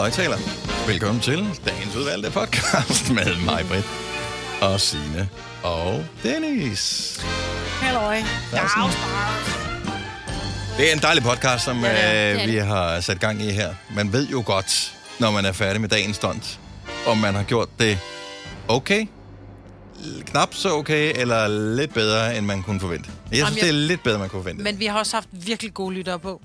Halløj, taler. Velkommen til dagens udvalgte podcast med mig, Britt, og Signe og Dennis. Halløj. Det er en dejlig podcast, som Ja, det er. øh, Det vi har sat gang i her. Man ved jo godt, når man er færdig med dagens stunt, om man har gjort det okay, knap så okay, eller lidt bedre, end man kunne forvente. Jeg synes, Jamen, jeg- det er lidt bedre, end man kunne forvente. Men vi har også haft virkelig gode lyttere på.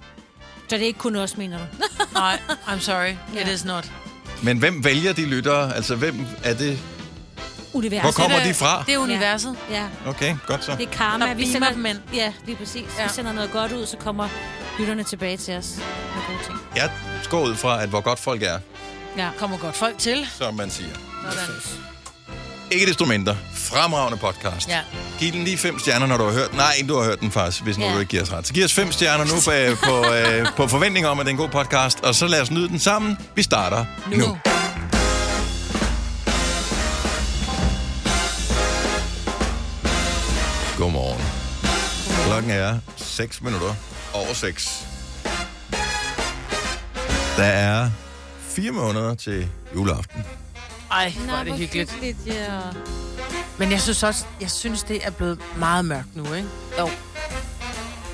Så det er ikke kun os, mener du? Nej, I'm sorry. It Ja. is not. Men hvem vælger de lyttere? Altså, hvem er det? Universet. Hvor kommer er- de fra? Det er universet. Ja, Okay, godt så. det er karma. Vi sender, dem ind. Ja, lige præcis. Ja. Ja. Vi sender noget godt ud, så kommer lytterne tilbage til os med gode ting. Jeg går ud fra, at hvor godt folk er, Ja. Kommer godt folk til. som man siger. Sådan. Ikke desto mindre. Fremragende podcast. Ja. Giv den lige fem stjerner, når du har hørt den. Nej, du har hørt den faktisk, hvis nu Ja. du ikke giver os ret. Så giv os fem stjerner nu på, på, øh, på forventning om, at det er en god podcast. Og så lad os nyde den sammen. Vi starter nu. nu. Godmorgen. Klokken er 6 minutter over 6. Der er fire måneder til juleaften. Ej, hvor er det hyggeligt. hyggeligt. Ja. Men jeg synes også, jeg synes, det er blevet meget mørkt nu, ikke? Jo.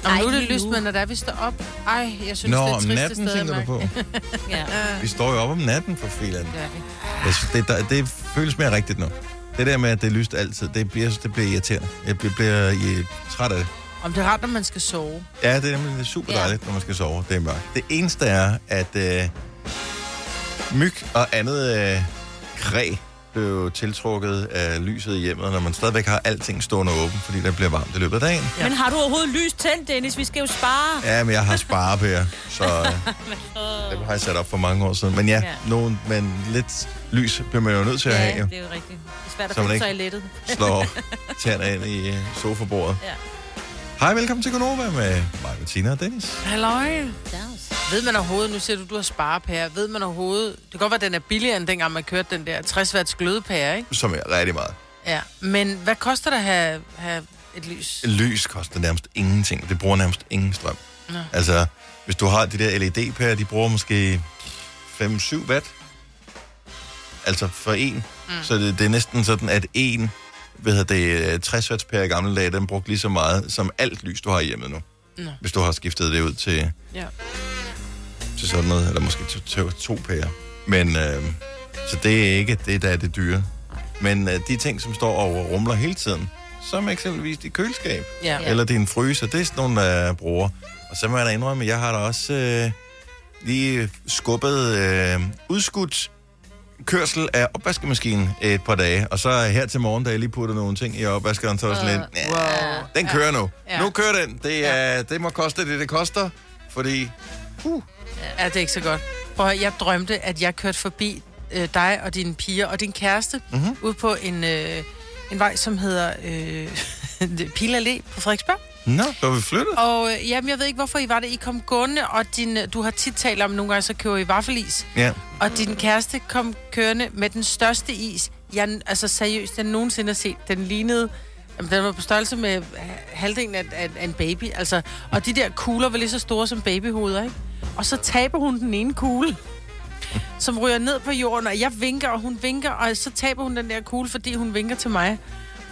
Og Ej, nu er det lyst, men når der vi står op... Ej, jeg synes, Nå, det er om trist natten sted tænker du på. ja. Vi står jo op om natten for filan. Ja. Jeg synes, det, der, det føles mere rigtigt nu. Det der med, at det er lyst altid, det bliver, det bliver irriterende. Jeg bliver, bliver i, træt af det. Om det er rart, når man skal sove. Ja, det er nemlig det er super Ja. dejligt, når man skal sove. Det er mørkt. Det eneste er, at øh, myg og andet øh, kræ blev tiltrukket af lyset i hjemmet, når man stadigvæk har alting stående åben, fordi der bliver varmt i løbet af dagen. Ja. Men har du overhovedet lys tændt, Dennis? Vi skal jo spare. Ja, men jeg har sparepærer, så øh, det har jeg sat op for mange år siden. Men ja, Ja. nogen, men lidt lys bliver man jo nødt til at have, jo. det er jo rigtigt. Det er svært at finde ikke- toilettet. slår tæerne ind i øh, sofabordet. Ja. Hej, velkommen til Gonova med mig, Bettina og Dennis. Halløj. Ved man overhovedet, nu siger du, du har sparepære, ved man overhovedet, det kan godt være, at den er billigere, end dengang man kørte den der 60 watts glødepære, ikke? Som er rigtig meget. Ja, men hvad koster det at have, have et lys? Lys koster nærmest ingenting. Det bruger nærmest ingen strøm. Nå. Altså, hvis du har de der LED-pærer, de bruger måske 5-7 watt. Altså for en. Mm. Så det, det er næsten sådan, at en hvad hedder det, 60 watts pære i gamle dage, den brugte lige så meget som alt lys, du har i hjemmet nu. Nå. Hvis du har skiftet det ud til, Ja. til sådan noget, eller måske til, til to pærer. Men, øh, så det er ikke det, der er det dyre. Men øh, de ting, som står og rumler hele tiden, som eksempelvis dit køleskab, Ja. ja. eller din fryser, det er sådan nogle, der bruger. Og så må jeg da indrømme, at jeg har da også øh, lige skubbet øh, udskudt kørsel af opvaskemaskinen et par dage. Og så her til morgen, da jeg lige putter nogle ting i opvaskeren, så var sådan lidt, ja, Wow. den kører nu. Ja. Nu kører den. Det, er, det må koste det, det koster. Fordi, uh, Ja, det er ikke så godt. Prøv at høre, jeg drømte, at jeg kørte forbi øh, dig og dine piger og din kæreste Mhm. mm-hmm. ud på en, øh, en vej, som hedder øh, Allé på Frederiksberg. Nå, så er vi flyttet. Og øh, jamen, jeg ved ikke, hvorfor I var det. I kom gående, og din, øh, du har tit talt om, nogle gange så køber I vaffelis. Ja. Og din kæreste kom kørende med den største is, jeg altså seriøst, jeg nogensinde har set. Den lignede, jamen, den var på størrelse med øh, halvdelen af, af, af en baby. Altså, og de der kugler var lige så store som babyhoveder, ikke? Og så taber hun den ene kugle, som ryger ned på jorden, og jeg vinker, og hun vinker, og så taber hun den der kugle, fordi hun vinker til mig.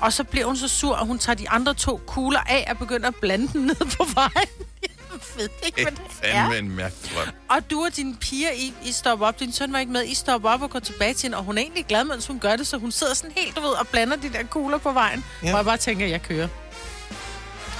Og så bliver hun så sur, at hun tager de andre to kugler af og begynder at blande dem ned på vejen. Jeg ved ikke, hvad det er. En mærkelig drøm. Og du og dine piger, I, I stopper op. Din søn var ikke med. I stopper op og går tilbage til hende. Og hun er egentlig glad, mens hun gør det. Så hun sidder sådan helt, du ved, og blander de der kugler på vejen. Ja. Og jeg bare tænker, at jeg kører.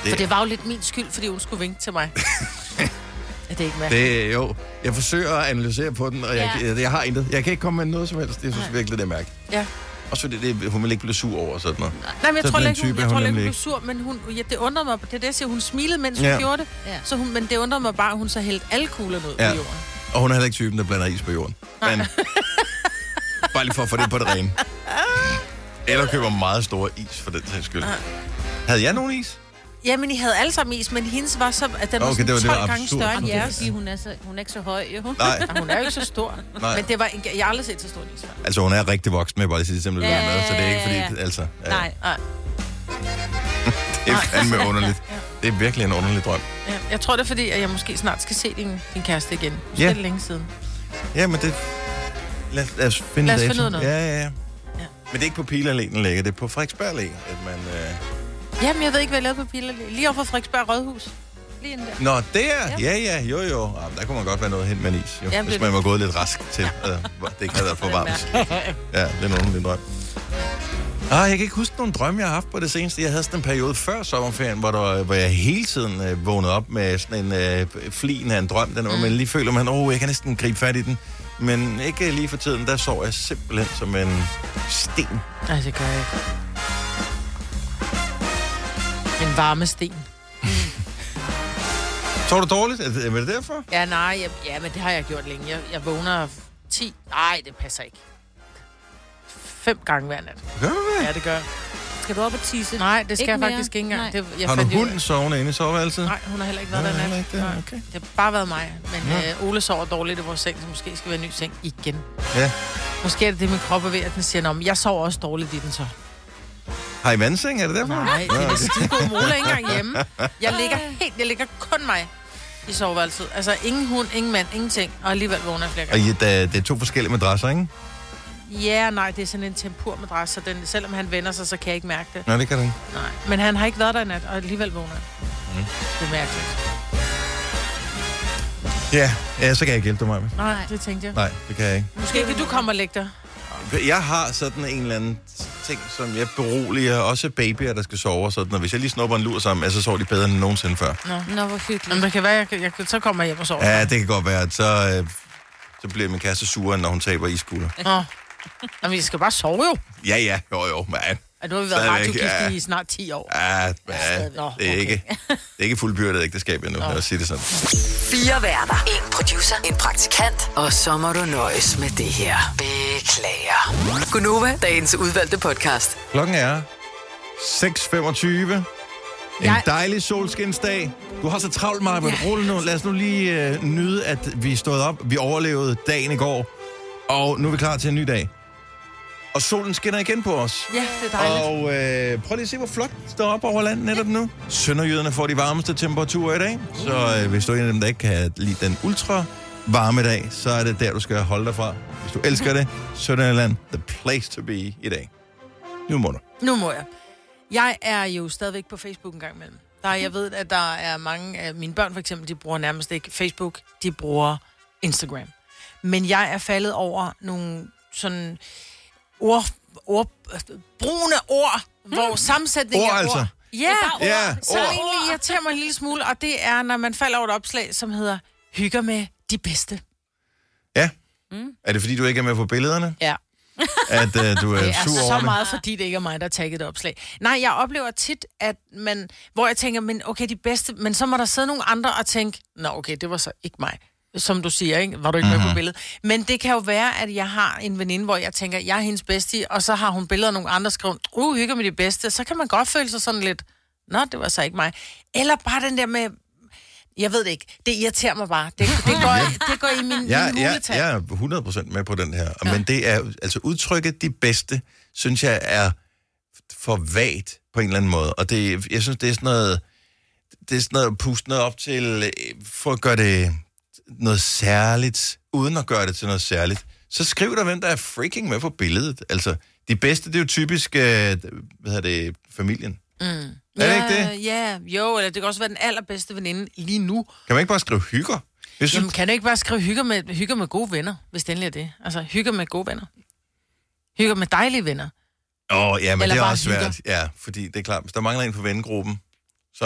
Det- For det var jo lidt min skyld, fordi hun skulle vinke til mig. er det ikke mærkeligt? Det, jo, jeg forsøger at analysere på den, og jeg, Ja. jeg, jeg har intet. Jeg kan ikke komme med noget som helst. Jeg synes Nej. virkelig, det er mærkeligt. Ja. Også fordi det, hun vil ikke blive sur over sådan noget. Nej, men jeg tror ikke, hun, jeg hun tror ikke, hun blev sur, men hun, ja, det undrede mig. Det er det, jeg siger. Hun smilede, mens hun Ja. gjorde det. Ja. Så hun, men det undrede mig bare, at hun så hældte alle kuglerne ud Ja. på jorden. Og hun er heller ikke typen, der blander is på jorden. Men bare lige for at få det på det rene. Eller køber meget store is, for den sags skyld. Havde jeg nogen is? Jamen, I havde alle sammen is, men hendes var så, at den var Okay, sådan det var- 12 det var gange absurd. større end er jeres. fordi, hun er, så, hun er ikke så høj, jo. Nej, Og hun er jo ikke så stor. Nej. Men det var en, jeg har aldrig set så stor en is altså hun er rigtig voksen med, bare lige sige, simpelthen Ja, med, så det er ikke fordi, altså, ja, Nej. Nej. det er fandme underligt. Det er virkelig en underlig drøm. Ja, jeg tror, det er fordi, at jeg måske snart skal se din, din kæreste igen. Måske Ja. er længe siden. Ja, men det, Lad, lad os finde Lad os finde ud af noget. Ja, ja, ja. Men det er ikke på Pilerlæ, den ligger. Det er på Frederiksberg at man... Øh... Jamen, jeg ved ikke, hvad jeg lavede på Piller. Lige over for Frederiksberg Rådhus. Lige inden der. Nå, der? Ja, ja, jo, jo. Jamen, der kunne man godt være noget hen med en is, jo. Jamen, hvis det- man var gået lidt rask til. Øh, det ikke havde været for varmt. Ja, det er nogen en drøm. Ah, jeg kan ikke huske nogle drømme, jeg har haft på det seneste. Jeg havde sådan en periode før sommerferien, hvor, der, hvor jeg hele tiden øh, vågnede op med sådan en øh, flin af en drøm, den, hvor man lige føler, man, åh, oh, jeg kan næsten gribe fat i den. Men ikke lige for tiden, der sov jeg simpelthen som en sten. Nej, det gør jeg ikke. En varme sten. Sov du dårligt? Er det, er det derfor? Ja, nej, jeg, ja, men det har jeg gjort længe. Jeg, jeg vågner 10... Nej, det passer ikke. Fem gange hver nat. Gør du det? Ja, det gør jeg. Skal du op og tisse? Nej, det skal Ikke jeg mere? faktisk ikke engang. Nej. Det, jeg Har du fandt jo- hunden sovende inde i soveværelset? Nej, hun har heller ikke været Nej, der heller nat. ikke det. Nej. Okay. Det har bare været mig. Men Ja. øh, Ole sover dårligt i vores seng, så måske skal vi have en ny seng igen. Ja. Måske er det det, min krop er ved, at den siger, Nå, men jeg sover også dårligt i den så. Har I vandseng? Er det derfor? Nej, det er skide god Mole ikke engang hjemme. Jeg ligger helt, jeg ligger kun mig i soveværelset. Altså ingen hund, ingen mand, ingenting. Og alligevel vågner jeg flere Og gange. I, der, det er to forskellige madrasser, ikke? Ja, nej, det er sådan en tempurmadras, så den, selvom han vender sig, så kan jeg ikke mærke det. Nej, det kan du ikke. Nej. Men han har ikke været der i nat, og alligevel vågner. Mm. Det er mærkeligt. Ja, ja, så kan jeg ikke hjælpe dig, Maja. Nej, det tænkte jeg. Nej, det kan jeg ikke. Måske kan du komme og lægge dig. Jeg har sådan en eller anden ting, som jeg beroliger. Også babyer, der skal sove og sådan. Og hvis jeg lige snupper en lur sammen, så sover de bedre end nogensinde før. Nå, hvor hyggeligt. Jamen, det kan være, jeg, jeg, kan- så kommer jeg hjem og sover. Ja, det kan godt være, at så, øh, så bliver min kæreste sur, når hun taber iskugler. Nå. Jamen, vi skal bare sove jo. Ja, ja, jo, jo, men... Ja, nu har vi været radiogift ja. i snart 10 år. Ja, ja, Nå, det er okay. ikke, det er ikke fuldbyrdet ægteskab endnu, lad os sige det sådan. Fire værter. En producer. En praktikant. Og så må du nøjes med det her. Beklager. Gunova, dagens udvalgte podcast. Klokken er 6.25. En Jeg- dejlig solskinsdag. Du har så travlt, Maja. Ja. Rulle nu. Lad os nu lige øh, nyde, at vi stod op. Vi overlevede dagen i går. Og nu er vi klar til en ny dag. Og solen skinner igen på os. Ja, det er dejligt. Og øh, prøv lige at se, hvor flot det står op over landet netop nu. Sønderjyderne får de varmeste temperaturer i dag. Så øh, hvis du er en af dem, der ikke kan lide den ultra varme dag, så er det der, du skal holde dig fra. Hvis du elsker det, Sønderjylland, the place to be i dag. Nu må du. Nu må jeg. Jeg er jo stadigvæk på Facebook en gang imellem. Der, jeg ved, at der er mange af mine børn for eksempel, de bruger nærmest ikke Facebook, de bruger Instagram. Men jeg er faldet over nogle sådan ord, ord, brune ord, hmm. hvor sammensætningen Ord af altså? ord... Ja, bare Ja, så ord. egentlig irriterer mig en lille smule, og det er, når man falder over et opslag, som hedder Hygger med de bedste. Ja. Mm. Er det fordi, du ikke er med på billederne? Ja. At øh, du er Det er sur over så det? meget, fordi det ikke er mig, der har tagget et opslag. Nej, jeg oplever tit, at man, hvor jeg tænker, men okay, de bedste, men så må der sidde nogle andre og tænke, nå okay, det var så ikke mig. Som du siger, ikke? var du ikke mm-hmm. med på billedet. Men det kan jo være, at jeg har en veninde, hvor jeg tænker, jeg er hendes bedste, og så har hun billeder af nogle andre, og skriver, uh, hygger med de bedste. Så kan man godt føle sig sådan lidt, nå, det var så ikke mig. Eller bare den der med, jeg ved det ikke, det irriterer mig bare. Det, det, går, det går i min, Ja, min ja, jeg er 100% med på den her. Ja. Men det er, altså udtrykket de bedste, synes jeg er for vagt på en eller anden måde. Og det, jeg synes, det er sådan noget, det er sådan noget at puste noget op til, øh, for at gøre det noget særligt, uden at gøre det til noget særligt. Så skriv der, hvem der er freaking med på billedet. Altså, de bedste, det er jo typisk, øh, hvad hedder det, familien. Mm. Er det ja, ikke det? Ja, jo, eller det kan også være den allerbedste veninde lige nu. Kan man ikke bare skrive hygger? Jeg synes, Jamen, kan du ikke bare skrive hygger med, hygger med gode venner, hvis det endelig er det? Altså, hygger med gode venner. Hygger med dejlige venner. Åh, oh, ja, men Eller det er også svært. Ja, fordi det er klart, hvis der mangler en på vennegruppen, så...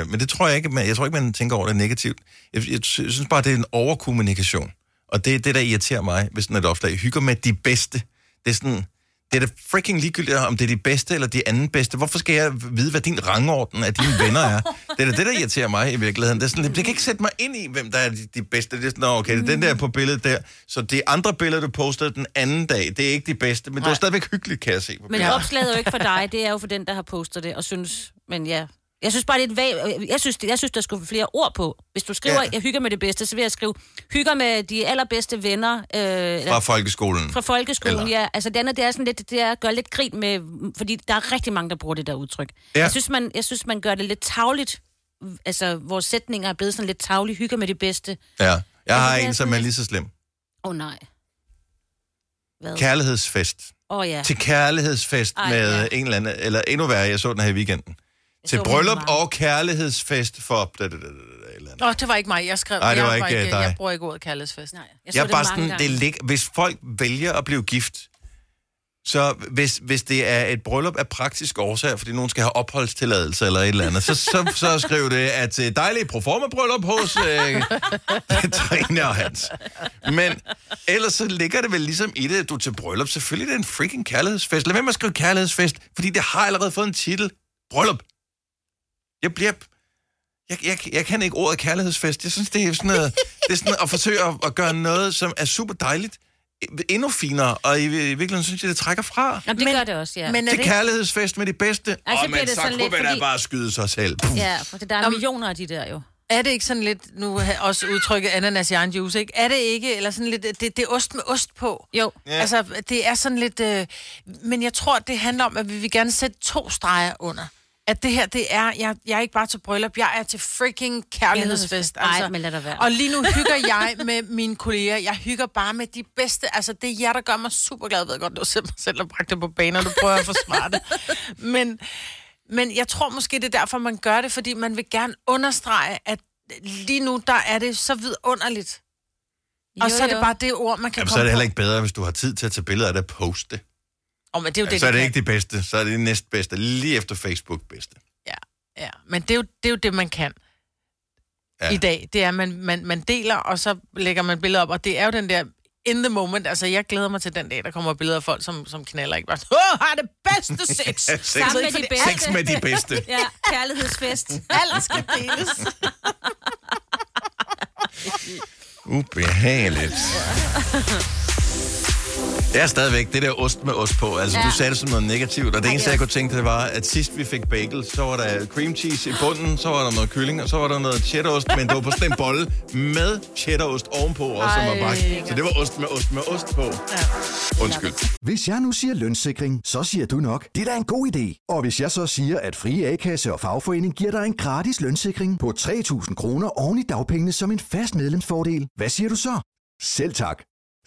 Øh, men det tror jeg ikke, man, jeg tror ikke, man tænker over det negativt. Jeg, jeg, sy- jeg synes bare, det er en overkommunikation. Og det er det, der irriterer mig, hvis sådan et opslag hygger med de bedste. Det er sådan... Det er da freaking ligegyldigt, om det er de bedste eller de anden bedste. Hvorfor skal jeg vide, hvad din rangorden af dine venner er? Det er da det, der irriterer mig i virkeligheden. Det er sådan, jeg kan ikke sætte mig ind i, hvem der er de, de bedste. Det er sådan, "Nå, okay, det er den der på billedet der. Så de andre billeder, du postede den anden dag, det er ikke de bedste. Men det var Nej. stadigvæk hyggeligt, kan jeg se. På Men opslaget er jo ikke for dig, det er jo for den, der har postet det, og synes, men ja. Jeg synes bare, det er et vag... Jeg synes, jeg synes, der skulle flere ord på. Hvis du skriver, Ja. jeg hygger med det bedste, så vil jeg skrive, hygger med de allerbedste venner. Øh, eller- Fra folkeskolen. fra folkeskolen, Eller- ja. Altså, det andet, det er sådan lidt, det er at gøre lidt grin med, fordi der er rigtig mange, der bruger det der udtryk. Ja. Jeg, synes, man, jeg synes, man gør det lidt tavligt. Altså, vores sætninger er blevet sådan lidt tavlige, hygger med det bedste. Ja. Jeg har en, som er lige så slem. Åh oh, nej. Hvad? kærlighedsfest. Oh, ja. Til kærlighedsfest Ej, med ja. en eller anden, eller endnu værre, jeg så den her i weekenden. Til bryllup og kærlighedsfest for... Da, da, da, da, da, eller andet. Åh, det var ikke mig. Jeg skrev, Nej, det var jeg, ikke, øh, dig. jeg bruger ikke ordet kærlighedsfest. Nej, jeg, Jeg så er det bare mange sådan, det lig, hvis folk vælger at blive gift, så hvis, hvis det er et bryllup af praktisk årsager, fordi nogen skal have opholdstilladelse eller et eller andet, så, så, så skriv det, at øh, dejligt proforma-bryllup hos øh, Trine og Hans. Men ellers så ligger det vel ligesom i det, at du er til bryllup. Selvfølgelig er det en freaking kærlighedsfest. Lad være med at skrive kærlighedsfest, fordi det har allerede fået en titel. Bryllup. Jeg bliver... Jeg, jeg, jeg kan ikke ordet kærlighedsfest. Jeg synes, det er sådan, noget, det er sådan at forsøge at, at gøre noget, som er super dejligt, endnu finere, og i, i virkeligheden synes jeg, det trækker fra. Jamen, det Men- gør det også, ja. Men er Det det, er kærlighedsfest med de bedste. Ej, så Åh, bliver men det så kunne man da fordi- bare skyde sig selv. Puh. Ja, for der er Om- millioner af de der jo. er det ikke sådan lidt, nu også udtrykket ananas i egen juice, ikke? Er det ikke, eller sådan lidt, det, det er ost med ost på? Jo. Ja. Altså, det er sådan lidt... Øh, men jeg tror, det handler om, at vi vil gerne sætte to streger under. At det her, det er... Jeg, jeg er ikke bare til bryllup, jeg er til freaking kærlighedsfest. Ej, Altså. men lad da være. Og lige nu hygger jeg med mine kolleger. Jeg hygger bare med de bedste. Altså, det er jer, der gør mig super glad. Jeg ved godt, du har selv, selv har bragt det på banen, og du prøver at forsvare det. Men, men jeg tror måske, det er derfor, man gør det, fordi man vil gerne understrege, at lige nu, der er det så vidunderligt. Og Jo, så er det jo. bare det ord, man kan Jamen, så komme er det heller ikke bedre, hvis du har tid til at tage billeder af det og poste det. Oh, men det er jo Ja, det, så er de det kan. ikke det bedste. Så er det det næstbedste. Lige efter Facebook bedste. Ja, ja. Men det er, jo, det er jo det, man kan Ja. ja. i dag. Det er, at man, man, man deler, og så lægger man billeder op. Og det er jo den der in the moment. Altså, jeg glæder mig til den dag, der kommer billeder af folk, som, som knaller ikke bare. Åh, har det bedste sex! Sex, Sammen med de bedste. sex med de bedste. Ja, kærlighedsfest. Alt skal deles. Ubehageligt. Det er stadigvæk det der ost med ost på. Altså, ja. Du sagde det som noget negativt, og det eneste, ja. jeg kunne tænke, det var, at sidst vi fik bagel, så var der cream cheese i bunden, så var der noget kylling, og så var der noget cheddarost, men det var på sådan en bolle med cheddarost ovenpå, også, som var bagt. Så det var ost med ost med ost på. Ja. Undskyld. Hvis jeg nu siger lønssikring, så siger du nok, det er da en god idé. Og hvis jeg så siger, at Frie A-kasse og fagforening giver dig en gratis lønssikring på 3.000 kroner oven i dagpengene som en fast medlemsfordel, hvad siger du så? Selv tak.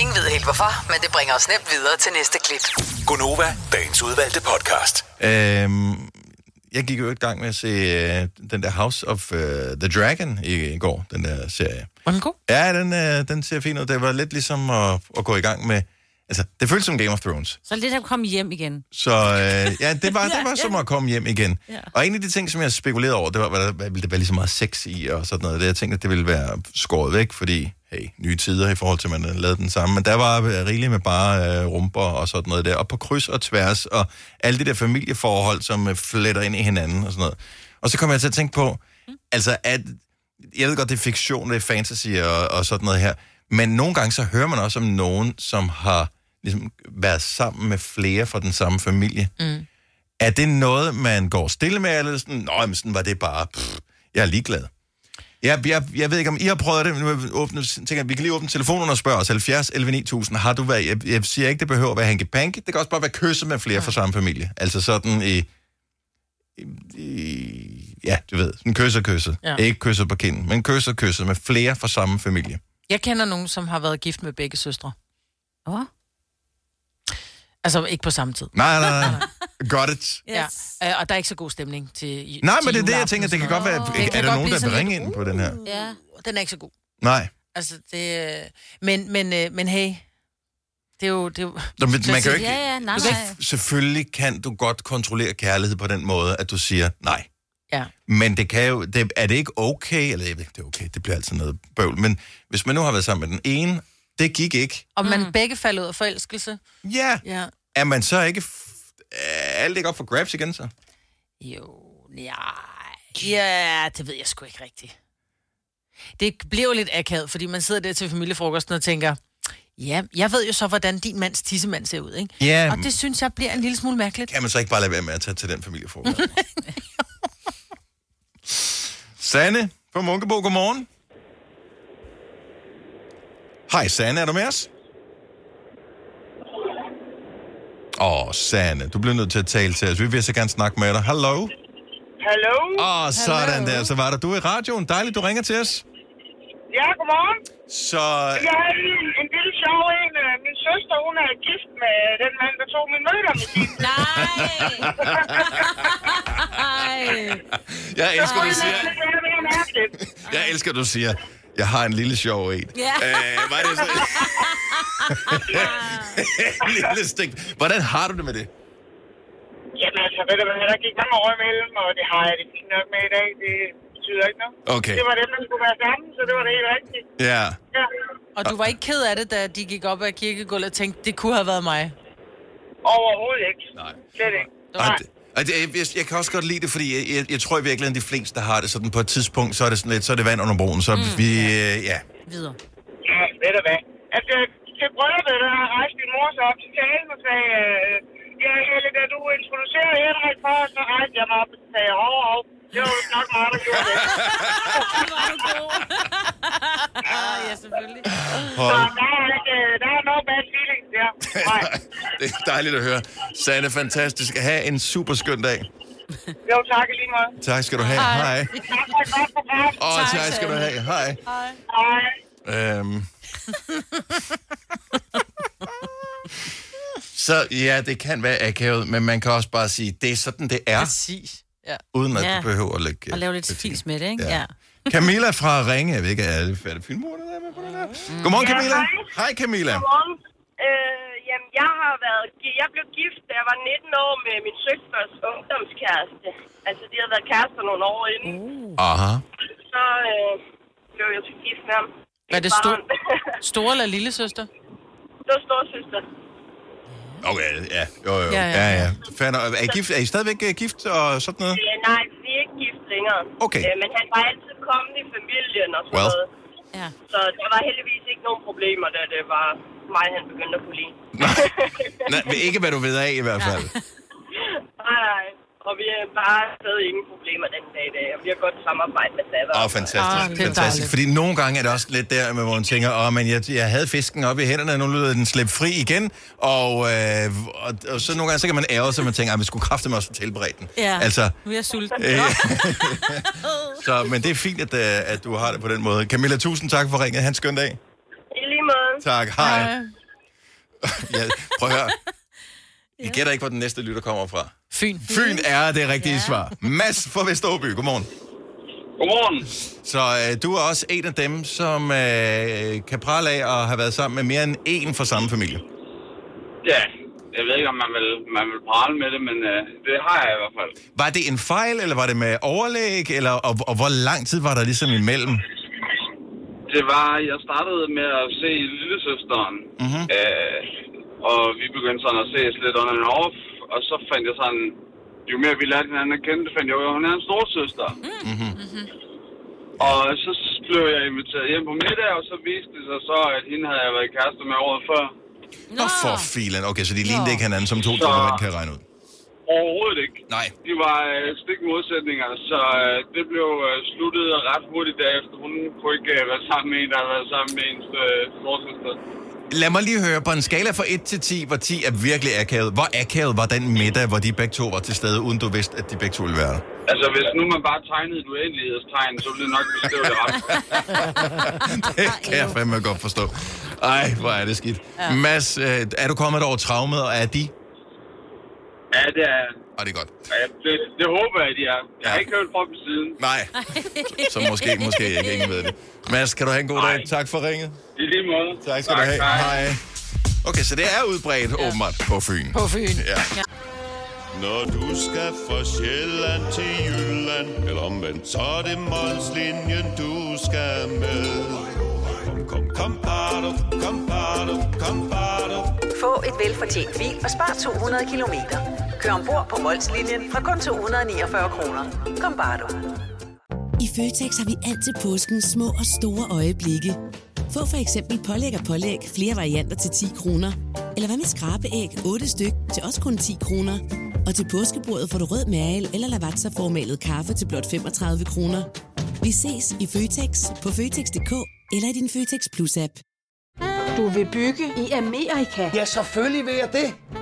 Ingen ved helt hvorfor, men det bringer os nemt videre til næste klip. Gunova, dagens udvalgte podcast. Øhm, jeg gik jo i gang med at se øh, den der House of øh, the Dragon i, i går, den der serie. Var den god? Ja, den, øh, den ser fin ud. Det var lidt ligesom at, at gå i gang med... Altså, det føltes som Game of Thrones. Så lidt at komme hjem igen. Så øh, ja, det var, det var som at komme hjem igen. Ja. Og en af de ting, som jeg spekulerede over, det var, hvad der hvad ville være lige så meget sex i og sådan noget. Det, jeg tænkte, at det ville være skåret væk, fordi, hey, nye tider i forhold til, at man lavet den samme. Men der var rigeligt med bare øh, rumper og sådan noget der. Og på kryds og tværs, og alle de der familieforhold, som øh, fletter ind i hinanden og sådan noget. Og så kom jeg til at tænke på, altså, at jeg ved godt, det er fiktion, det er fantasy og, og sådan noget her, men nogle gange så hører man også om nogen, som har ligesom været sammen med flere fra den samme familie. Mm. Er det noget, man går stille med, eller sådan, nå, men sådan var det bare, pff, jeg er ligeglad. Jeg, jeg, jeg ved ikke, om I har prøvet det, men nu åbne, tænker, vi kan lige åbne telefonen og spørge os, 70 11 9000, har du været, jeg, jeg siger ikke, det behøver at være hanky panky, det kan også bare være kysset med flere fra samme familie. Altså sådan i, i, i ja, du ved, sådan kysset kysset. Ja. Ja. Ikke kysset på kinden, men kysset kysset med flere fra samme familie. Jeg kender nogen, som har været gift med begge søstre. Åh, oh, Altså, ikke på samme tid. Nej, nej, nej. Got it. Ja. Øh, og der er ikke så god stemning til Nej, til men det er det, jeg tænker, det kan godt være, noget. er kan der nogen, der vil ringe lidt, ind på den her? ja. Den er ikke så god. Nej. Altså, det... øh, Men, men, øh, men hey, Det er jo... Det er jo Nå, men man kan jo ikke, Ja, ja, nej, nej. Selvfølgelig kan du godt kontrollere kærlighed på den måde, at du siger nej. Ja. Men det kan jo, det, er det ikke okay, eller jeg ved ikke, det er okay, det bliver altid noget bøvl, men hvis man nu har været sammen med den ene, det gik ikke, Og man mm. begge falder ud af forelskelse. ja, Ja. er man så ikke, f- er alt ikke op for grabs igen så? Jo, ja, ja, det ved jeg sgu ikke rigtigt. Det bliver jo lidt akavet, fordi man sidder der til familiefrokosten og tænker, ja, jeg ved jo så, hvordan din mands tissemand ser ud, ikke? Ja, Og det synes jeg bliver en lille smule mærkeligt. kan man så ikke bare lade være med at tage til den familiefrokost? Sanne fra Munkebo, godmorgen. Hej Sanne, er du med os? Åh, oh, Sanne, du bliver nødt til at tale til os. Vi vil så gerne snakke med dig. Hallo? Hallo? Åh, oh, sådan der. Så var der du i radioen. Dejligt, du ringer til os. Ja, godmorgen. Så, Jeg har en, en lille sjov en. Øh, Min søster, hun er gift med den mand, der tog min møder med sin. Nej! jeg elsker, du Det siger, er mere mærkeligt. jeg elsker, du siger, jeg har en lille sjov en. Ja. Øh, var det så? en lille stik. Hvordan har du det med det? Jamen altså, ved du hvad, der gik mange år imellem, og det har jeg det fint nok med i dag. Det betyder ikke noget. Okay. Det var dem, der skulle være sammen, så det var det helt rigtigt. Ja. Ja. Og du var ikke ked af det, da de gik op ad kirkegulvet og tænkte, det kunne have været mig. Overhovedet ikke. Nej. Slet ikke. Ej, ej, det, jeg, jeg kan også godt lide det, fordi jeg, jeg, jeg tror i virkeligheden, de fleste har det sådan på et tidspunkt, så er det sådan lidt, så er det vand under broen, så mm. vi, øh, ja. Videre. Ja, ved du hvad. Altså, til brylluppet, der har rejst min mor så op til talen og sagde, øh, ja, Helle, da du introducerede Henrik for os, så rejste jeg mig op og sagde, hov, hov, det var jo nok mig, der gjorde det. Var du god? ah, ja, selvfølgelig. Så Hold. der er, ikke, øh, der er no bad feelings der. Nej. det er dejligt at høre. Sanne, fantastisk. Ha' en super skøn dag. Jo, tak lige måde. Tak skal du have. Hej. Tak for et godt program. Åh, oh, tak skal du have. Hej. Hej. Øhm. Så ja, det kan være akavet, men man kan også bare sige, det er sådan, det er, Præcis. Ja. uden at Ja. du behøver at lægge... Og lave lidt fis med det, ikke? Ja. Ja. Camilla fra Ringe, jeg ved ikke, er det, er det filmmor, der er med på det der? Godmorgen, Ja, Camilla. hej. Hej, Camilla. Godmorgen. Øh, jamen, jeg har været... Jeg blev gift, da jeg var 19 år med min søsters ungdomskæreste. Altså, de havde været kærester nogle år inden. Uh. Aha. Så øh, blev jeg så gift med ham. Er det stor, store eller lille søster? det var storsøster. Okay, ja. Jo, jo. Ja, Ja, ja, ja. Fair nok. Er, I gift, er I stadigvæk øh, gift og sådan noget? Øh, nej, vi er ikke gift længere. Okay. Øh, men han var altid kommet i familien og sådan Well. noget. Ja. Så der var heldigvis ikke nogen problemer, da det var mig, han begyndte at kunne lide. Nej, ikke hvad du ved af i hvert fald. Nej, nej. Og vi har bare stadig ingen problemer den dag i dag, og vi har godt samarbejde med datter. Åh, oh, fantastisk. Ah, det er fantastisk. Fordi nogle gange er det også lidt der, med, hvor man tænker, åh, men jeg, jeg havde fisken op i hænderne, og nu lyder den slippe fri igen. Og, øh, og, og, så nogle gange, så kan man ærge sig, man tænker, at vi skulle kræfte også tilberede den. Ja. Altså, Nu er jeg sulten. øh, så, men det er fint, at, øh, at du har det på den måde. Camilla, tusind tak for ringet. Han skøn dag. I lige måde. Tak. Hej. Ja, prøv at høre. I gætter ikke, hvor den næste lytter kommer fra. Fyn. Fyn er det rigtige ja. svar. Mads fra Vesteråby, godmorgen. Godmorgen. Så øh, du er også en af dem, som øh, kan prale af at have været sammen med mere end én fra samme familie. Ja, jeg ved ikke, om man vil, man vil prale med det, men øh, det har jeg i hvert fald. Var det en fejl, eller var det med overlæg, eller, og, og hvor lang tid var der ligesom imellem? Det var, jeg startede med at se lillesøsteren, Mhm. øh, og vi begyndte sådan at ses lidt on and off, og så fandt jeg sådan, jo mere vi lærte hinanden at kende, fandt jeg jo, at hun er en storsøster. Mm-hmm. Og så blev jeg inviteret hjem på middag, og så viste det sig så, at hende havde jeg været kærester med året før. Nå, for filen. Okay, så de lignede ikke hinanden, som to Så- mænd kan regne ud. Overhovedet ikke. Nej. De var øh, stik modsætninger, så øh, det blev øh, sluttet ret hurtigt derefter. Hun kunne ikke øh, være sammen med en, der havde været sammen med ens øh, storsøster. Lad mig lige høre, på en skala fra 1 til 10, hvor 10 er virkelig akavet, hvor akavet var den middag, hvor de begge to var til stede, uden du vidste, at de begge to ville være der? Altså, hvis nu man bare tegnede et uendelighedstegn, så ville det nok beskrive det ret. det kan jeg fandme godt forstå. Ej, hvor er det skidt. Ja. Mads, øh, er du kommet over traumet, og er de? Ja, det er... Og det er godt. Ja, det, det håber jeg, de er. Jeg har ikke hørt fra dem siden. Nej. Så måske, måske ikke, ingen ved det. Mads, kan du have en god dag. Tak for ringet. I lige måde. Tak skal tak, du have. Hej. Hej. Okay, så det er udbredt, ja. åbenbart, på Fyn. På Fyn. Ja. Når du skal fra Sjælland til Jylland, eller omvendt, så er det Molslinjen, du skal med. Kom, kom, kom, bado, kom, bado, kom, bado. Få et velfortjent bil og spar 200 kilometer. Kør ombord på Molslinjen fra kun 249 kroner. Kom bare du. I Føtex har vi altid påskens små og store øjeblikke. Få for eksempel pålæg og pålæg flere varianter til 10 kroner. Eller hvad med skrabeæg 8 styk til også kun 10 kroner. Og til påskebordet får du rød mal eller lavatserformalet kaffe til blot 35 kroner. Vi ses i Føtex på Føtex.dk eller i din Føtex Plus-app. Du vil bygge i Amerika? Ja, selvfølgelig vil jeg det.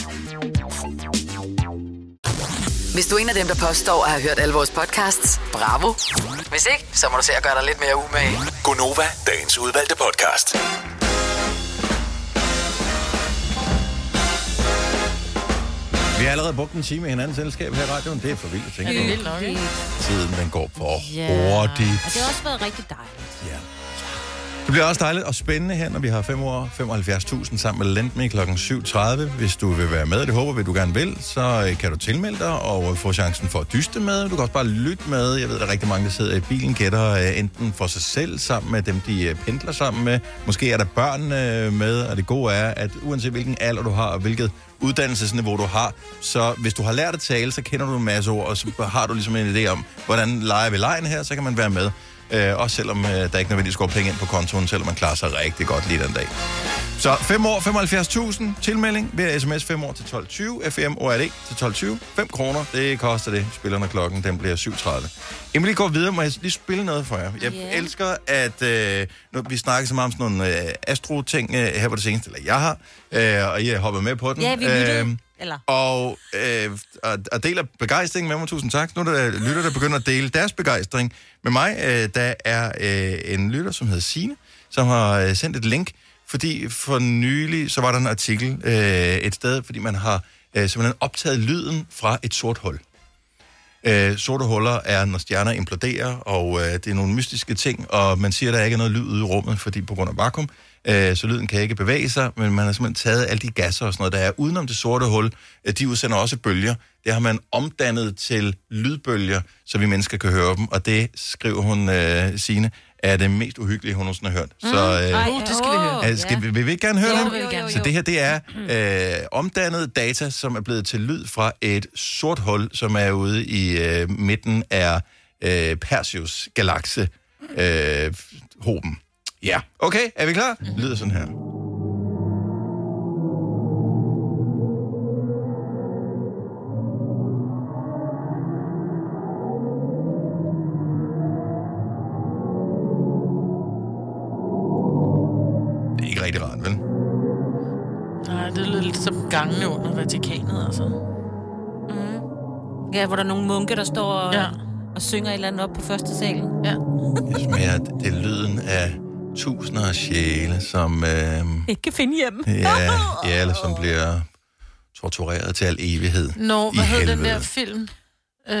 Hvis du er en af dem, der påstår at have hørt alle vores podcasts, bravo. Hvis ikke, så må du se at gøre dig lidt mere umage. Gonova, dagens udvalgte podcast. Vi har allerede brugt en time i hinandens selskab her i radioen. Det er for vildt at tænke Det er på. vildt nok, ikke? Tiden, den går for Ja. hurtigt. Og det har også været rigtig dejligt. Det bliver også dejligt og spændende her, når vi har 5 år 75.000 sammen med Lendme kl. 7.30. Hvis du vil være med, det håber vi, du gerne vil, så øh, kan du tilmelde dig og øh, få chancen for at dyste med. Du kan også bare lytte med. Jeg ved, der er rigtig mange, der sidder i bilen, gætter øh, enten for sig selv sammen med dem, de pendler sammen med. Måske er der børn med, og det gode er, at uanset hvilken alder du har, og hvilket uddannelsesniveau du har, så hvis du har lært at tale, så kender du en masse ord, og så har du ligesom en idé om, hvordan leger vi lejen her, så kan man være med. Øh, også selvom øh, der ikke nødvendigvis går penge ind på kontoen, selvom man klarer sig rigtig godt lige den dag. Så 5 år, 75.000 tilmelding ved sms 5 år til 12.20, FM ORD til 12.20. 5 kroner, det koster det. Spillerne klokken, den bliver 7.30. Inden vi går videre, må jeg lige spille noget for jer. Jeg Ja. elsker, at øh, nu, vi snakker så meget om sådan nogle øh, astro-ting øh, her på det seneste, eller jeg har, øh, og I har hoppet med på den. Ja, vi lyttede. Øhm, eller? og, øh, og, og deler begejstringen med mig. Tusind tak. Nu er der øh, lytter, der begynder at dele deres begejstring med mig. Øh, der er øh, en lytter, som hedder Sine, som har øh, sendt et link, fordi for nylig, så var der en artikel øh, et sted, fordi man har øh, simpelthen optaget lyden fra et sort hul. Øh, sorte huller er, når stjerner imploderer, og øh, det er nogle mystiske ting, og man siger, at der ikke er noget lyd ude i rummet, fordi på grund af vakuum, øh, så lyden kan ikke bevæge sig, men man har simpelthen taget alle de gasser og sådan noget, der er udenom det sorte hul. Øh, de udsender også bølger. Det har man omdannet til lydbølger, så vi mennesker kan høre dem, og det skriver hun, øh, Signe, er det mest uhyggelige, hun nogensinde har hørt. Så, øh, Ej, det skal vi høre. Altså, skal, vi, vil vi ikke gerne høre Jo, det? det vil vi gerne. Så det her, det er øh, omdannet data, som er blevet til lyd fra et sort hul, som er ude i øh, midten af øh, Perseus galakse øh, hoben. Ja, okay, er vi klar? Det lyder sådan her. Det er ikke rigtig rart, vel? Nej, det lyder lidt som gangene under Vatikanet, altså. Ja, hvor der er nogle munke, der står og, Ja. og synger et eller andet op på første salen. Ja. Det smager, det er lyden af tusinder af sjæle, som, øh, Ikke kan finde hjem. ja, ja, eller som bliver tortureret til al evighed. Nå, i hvad hed den der film? Øh,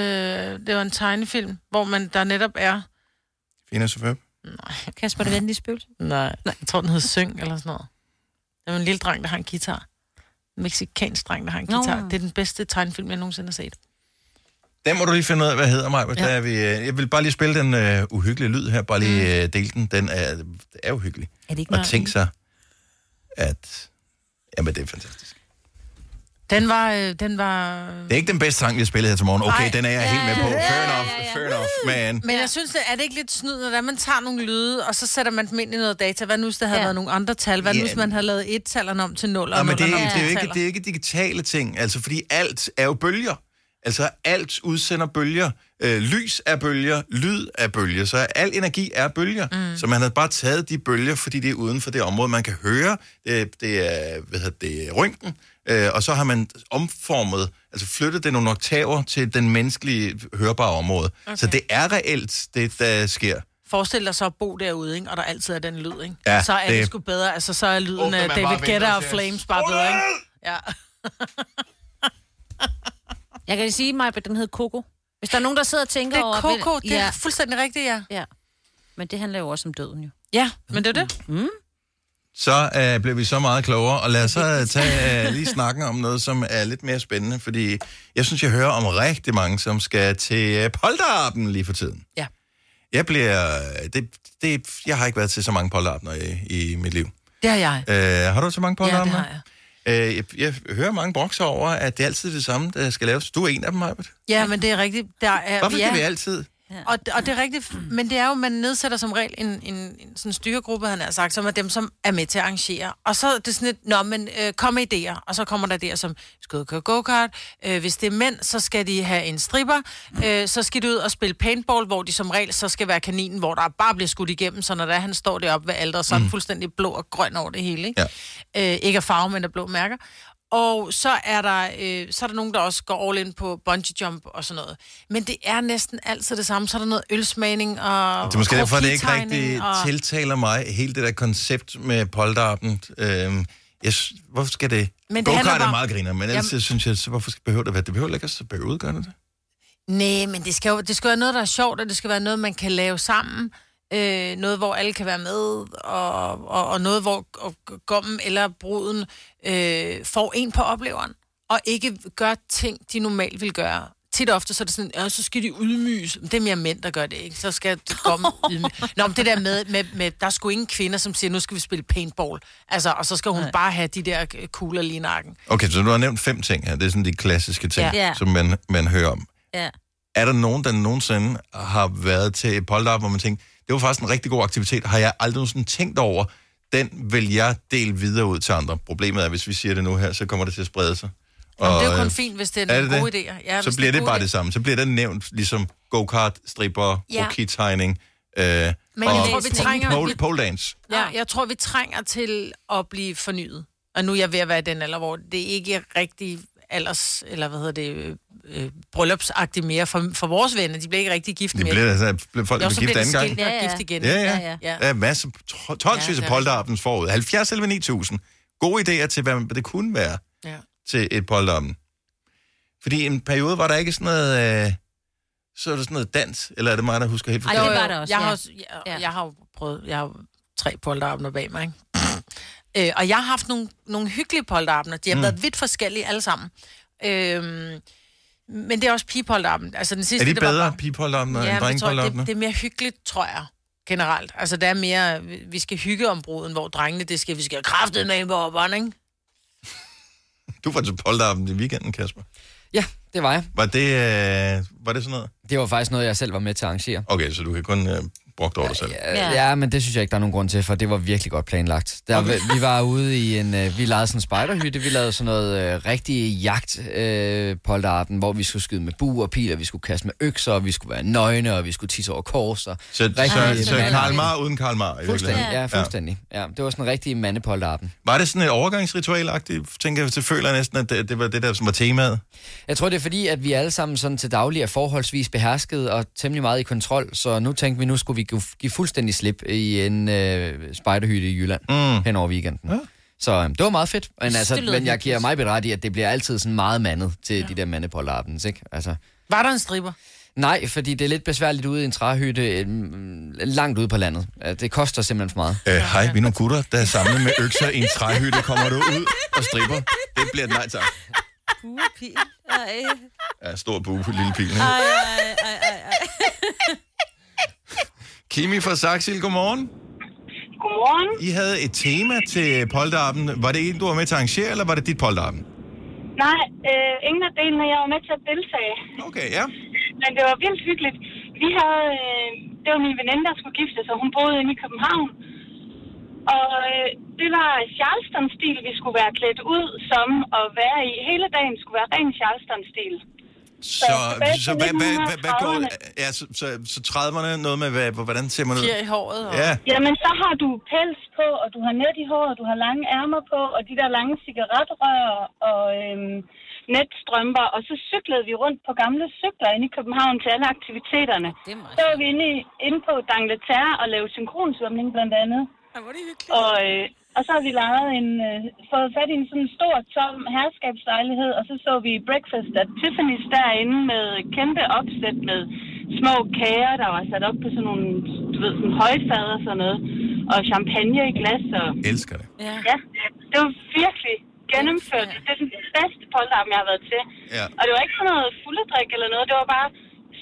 det var en tegnefilm, hvor man der netop er... Phineas og Ferb? Kasper, det venlige spøgelse. Nej, jeg tror, den hed Syng eller sådan noget. Det var en lille dreng, der har en guitar. En mexikansk dreng, der har en Nå. guitar. Det er den bedste tegnefilm, jeg nogensinde har set. Den må du lige finde ud af, hvad hedder mig. Ja. Ja. Vi, øh, jeg vil bare lige spille den øh, uhyggelige lyd her. Bare lige øh, dele den. Den er, det er uhyggelig. Er det ikke Og meget tænk sig, at... Jamen, det er fantastisk. Den var... Øh, den var... Det er ikke den bedste sang, vi har spillet her til morgen. Okay, Ej. den er jeg helt med på. Fair enough, fair enough. Men Men jeg synes, det er det ikke lidt snyd, når det er, man tager nogle lyde, og så sætter man dem ind i noget data. Hvad nu, hvis der havde Ja. været nogle andre tal? Hvad nu, Ja. hvis man havde lavet et tallerne om til 0 Ja, og men det, nullerne om det, er jo til ikke, det er jo ikke digitale ting, altså fordi alt er jo bølger. Altså alt udsender bølger. Øh, lys er bølger, lyd er bølger, så al energi er bølger. Mm. Så man har bare taget de bølger, fordi det er uden for det område, man kan høre. Det, det er, hvad hedder det, røntgen. Øh, og så har man omformet, altså flyttet det nogle oktaver til den menneskelige hørbare område. Okay. Så det er reelt, det der sker. Forestil dig så at bo derude, ikke? og der altid er den lyd, ikke? Ja, så er det, det- sgu bedre. Altså, så er lyden af David Guetta og Flames bare bedre, ikke? Ja. Jeg kan sige mig, at den hed Coco. Hvis der er nogen, der sidder og tænker Det er over... Coco, det er fuldstændig rigtigt, ja. ja. Men det handler jo også om døden, jo. Ja, men det er det. Mm. Så øh, blev vi så meget klogere, og lad os så tage øh, lige snakken om noget, som er lidt mere spændende, fordi jeg synes, jeg hører om rigtig mange, som skal til øh, polterappen lige for tiden. Ja. Jeg bliver... Det, det, jeg har ikke været til så mange polterappener i, i mit liv. Det har jeg. Øh, har du til mange Ja, det polterappener? har jeg. Øh, jeg, jeg hører mange brokser over, at det er altid det samme, der skal laves. Du er en af dem, Majbert. Ja, men det er rigtigt. Der er, Hvorfor ja. skal vi altid? Og, og det er rigtigt, men det er jo, man nedsætter som regel en, en, en sådan styregruppe, han har sagt, som er dem, som er med til at arrangere. Og så er det sådan et, nå, men øh, kom med idéer. Og så kommer der der, som skal ud køre go-kart. Øh, hvis det er mænd, så skal de have en stripper. Øh, så skal de ud og spille paintball, hvor de som regel så skal være kaninen, hvor der bare bliver skudt igennem. Så når der, han står deroppe ved alderet, så er han fuldstændig blå og grøn over det hele. Ikke, ja. øh, ikke af farve, men af blå mærker. Og så er, der, øh, så er der nogen, der også går all in på bungee jump og sådan noget. Men det er næsten altid det samme. Så er der noget ølsmagning og Det er måske derfor, det ikke rigtig og... tiltaler mig, hele det der koncept med polterappen. Øhm, jeg, hvorfor skal det... Men det handler Go-kart er bare- meget griner, men ellers Jamen- synes jeg, så hvorfor skal, behøver det være? Det behøver ikke at så bøvet, gør det det? Nej, men det skal jo det skal være noget, der er sjovt, og det skal være noget, man kan lave sammen. Øh, noget, hvor alle kan være med, og, og, og noget, hvor og gommen eller bruden øh, får en på opleveren, og ikke gør ting, de normalt vil gøre. Tit og ofte så er det sådan, ja, så skal de ydmyges. Det er mere mænd, der gør det, ikke? Så skal gommen ydmyges. Nå, men det der med, med, med, der er sgu ingen kvinder, som siger, nu skal vi spille paintball. Altså, og så skal hun bare have de der øh, kugler lige i nakken. Okay, så du har nævnt fem ting her. Det er sådan de klassiske ting, Ja. Som man, man hører om. Ja. Er der nogen, der nogensinde har været til et polterappen, hvor man tænker, det var faktisk en rigtig god aktivitet, har jeg aldrig nogensinde tænkt over, den vil jeg dele videre ud til andre. Problemet er, hvis vi siger det nu her, så kommer det til at sprede sig. Jamen, det er jo kun øh, fint, hvis det er, er nogle det gode det? idéer. Ja, så bliver er det gode bare idéer. det samme. Så bliver det nævnt ligesom go-kart, stripper, Ja. krokitegning øh, Men og jeg tror, vi trænger... pole, pole dance. Ja, jeg tror, vi trænger til at blive fornyet. Og nu er jeg ved at være i den alder, hvor det ikke er rigtig alders, eller hvad hedder det, øh, øh, bryllupsagtigt mere for, for vores venner. De bliver ikke rigtig gift Det mere. bliver, altså, bliver folk Jo, så gift anden de gang. skilt og gift igen. Ja, ja. ja. ja. Der er masser, 12 Ja, ja, det er polterappens forud. 70 eller 9000. Gode idéer til, hvad det kunne være Ja. til et polterappen. Fordi i en periode var der ikke sådan noget... Øh, så er der sådan noget dans, eller er det mig, der husker helt Ej, forkert? det var det også, jeg, har, også jeg, jeg har jo prøvet, jeg har jo tre polterabner bag mig, ikke? øh, og jeg har haft nogle, nogle hyggelige polterabner. De har Mm. været vidt forskellige alle sammen. Øhm, men det er også pigepolterappen. Altså den sidste, Er de det var bedre bare- pigepolterapner Ja, end men det, det, det er mere hyggeligt, tror jeg, generelt. Altså, der er mere, vi- vi skal hygge om bruden, hvor drengene, det skal, vi skal have kraftet med på opperen, ikke? Du var til polterappen i weekenden, Kasper. Ja, det var jeg. Var det, øh, var det sådan noget? Det var faktisk noget, jeg selv var med til at arrangere. Okay, så du kan kun øh, brugt over dig selv. Ja. ja, men det synes jeg ikke, der er nogen grund til, for det var virkelig godt planlagt. Der, okay. Vi var ude i en, øh, vi lavede sådan en spejderhytte, vi lavede sådan noget øh, rigtig jagt øh, polterappen, hvor vi skulle skyde med bu og pil, og vi skulle kaste med økser, og vi skulle være nøgne, og vi skulle tisse over kors. Og Så, rigtig så, så Karl Mar uden Karl Mar, i Fuldstændig, ja, fuldstændig. Ja. det var sådan en rigtig mandepolterappen. Var det sådan et overgangsritual-agtigt? Tænker jeg, så føler jeg næsten, at det, det var det der, som var temaet. Jeg tror, det er fordi, at vi alle sammen sådan til daglig er forholdsvis behersket og temmelig meget i kontrol, så nu tænkte vi, nu skulle vi give- give fuldstændig slip i en øh, spejderhytte i Jylland mm. hen over weekenden. Ja. Så øh, det var meget fedt, men, altså, men jeg giver mig beret i, at det bliver altid sådan meget mandet til ja. de der mandepolterappens, ikke? Altså, Var der en stripper? nej, fordi det er lidt besværligt ude i en træhytte øh, langt ude på landet. Det koster simpelthen for meget. Øh, Hej, vi er nogle gutter, der er samlet med økser i en træhytte. Kommer du ud og stripper? Det bliver et nej tak. Buepil. Ej. Ja, stor bue på lille pil. Ej, ej, ej, ej, ej. Kimi fra Saxil, godmorgen. Godmorgen. I havde et tema til polterappen. Var det en, du var med til at arrangere, eller var det dit polterappen? Nej, øh, ingen af delene, jeg var med til at deltage. Okay, ja. Men det var vildt hyggeligt. Vi havde, øh, det var min veninde, der skulle gifte sig. Hun boede inde i København. Og øh, det var Charleston-stil, vi skulle være klædt ud som og være i. Hele dagen skulle være ren Charleston-stil. Så, så til hvad, hvad, hvad, hvad går... 1930'erne. Ja, så, så, så 30'erne noget med, hvad, hvordan ser man ud? Fjer i håret. Og... Ja. Jamen, så har du pels på, og du har net i håret, du har lange ærmer på, og de der lange cigaretrør og øhm, netstrømper. Og så cyklede vi rundt på gamle cykler inde i København til alle aktiviteterne. Så var vi inde, i, inde på Dangleterre og lavede synkronsvømning blandt andet. Og, øh, og så har vi lejet en, øh, fået fat i en sådan stor, tom herskabslejlighed, og så så vi Breakfast at Tiffany's derinde med kæmpe opsæt med små kager, der var sat op på sådan nogle, du ved, sådan højfad og sådan noget, og champagne i glas. Og, Elsker det. ja. ja, det var virkelig gennemført. Det er det bedste polterappen, jeg har været til. Ja. Og det var ikke sådan noget fuldedrik eller noget, det var bare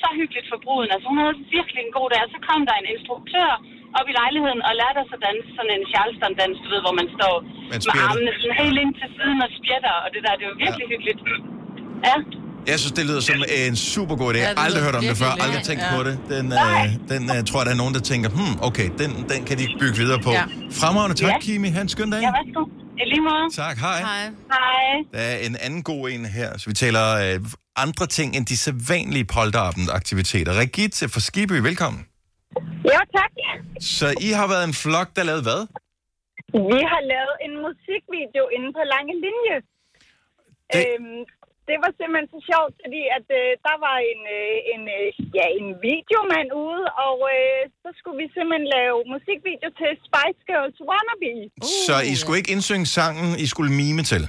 så hyggeligt for bruden. Altså hun havde virkelig en god dag, og så kom der en instruktør op i lejligheden og lærte os at danse sådan en Charleston-dans, du ved, hvor man står Man med armene sådan helt ind til siden og spjætter, og det der, det var virkelig ja. hyggeligt. Ja. Jeg synes, det lyder som en super god idé. Jeg har aldrig hørt om det før, aldrig tænkt Ja. på det. Den, øh, den øh, tror jeg, der er nogen, der tænker, hmm, okay, den, den kan de bygge videre på. Ja. Fremragende, tak, Ja. Kimi. Ha' en skøn dag. Ja, værsgo. I lige måde. Tak, hej. Hej. Hej. Der er en anden god en her, så vi taler øh, andre ting end de sædvanlige polterabend-aktiviteter. Regitze fra Skiby, velkommen. Ja, tak. Så I har været en flok, der lavede hvad? Vi har lavet en musikvideo inde på Lange Linje. Det- Øhm, det var simpelthen så sjovt, fordi at øh, der var en, øh, en, øh, ja, en videomand ude, og øh, så skulle vi simpelthen lave musikvideo til Spice Girls Wannabe. Så I skulle ikke indsynge sangen, I skulle mime til?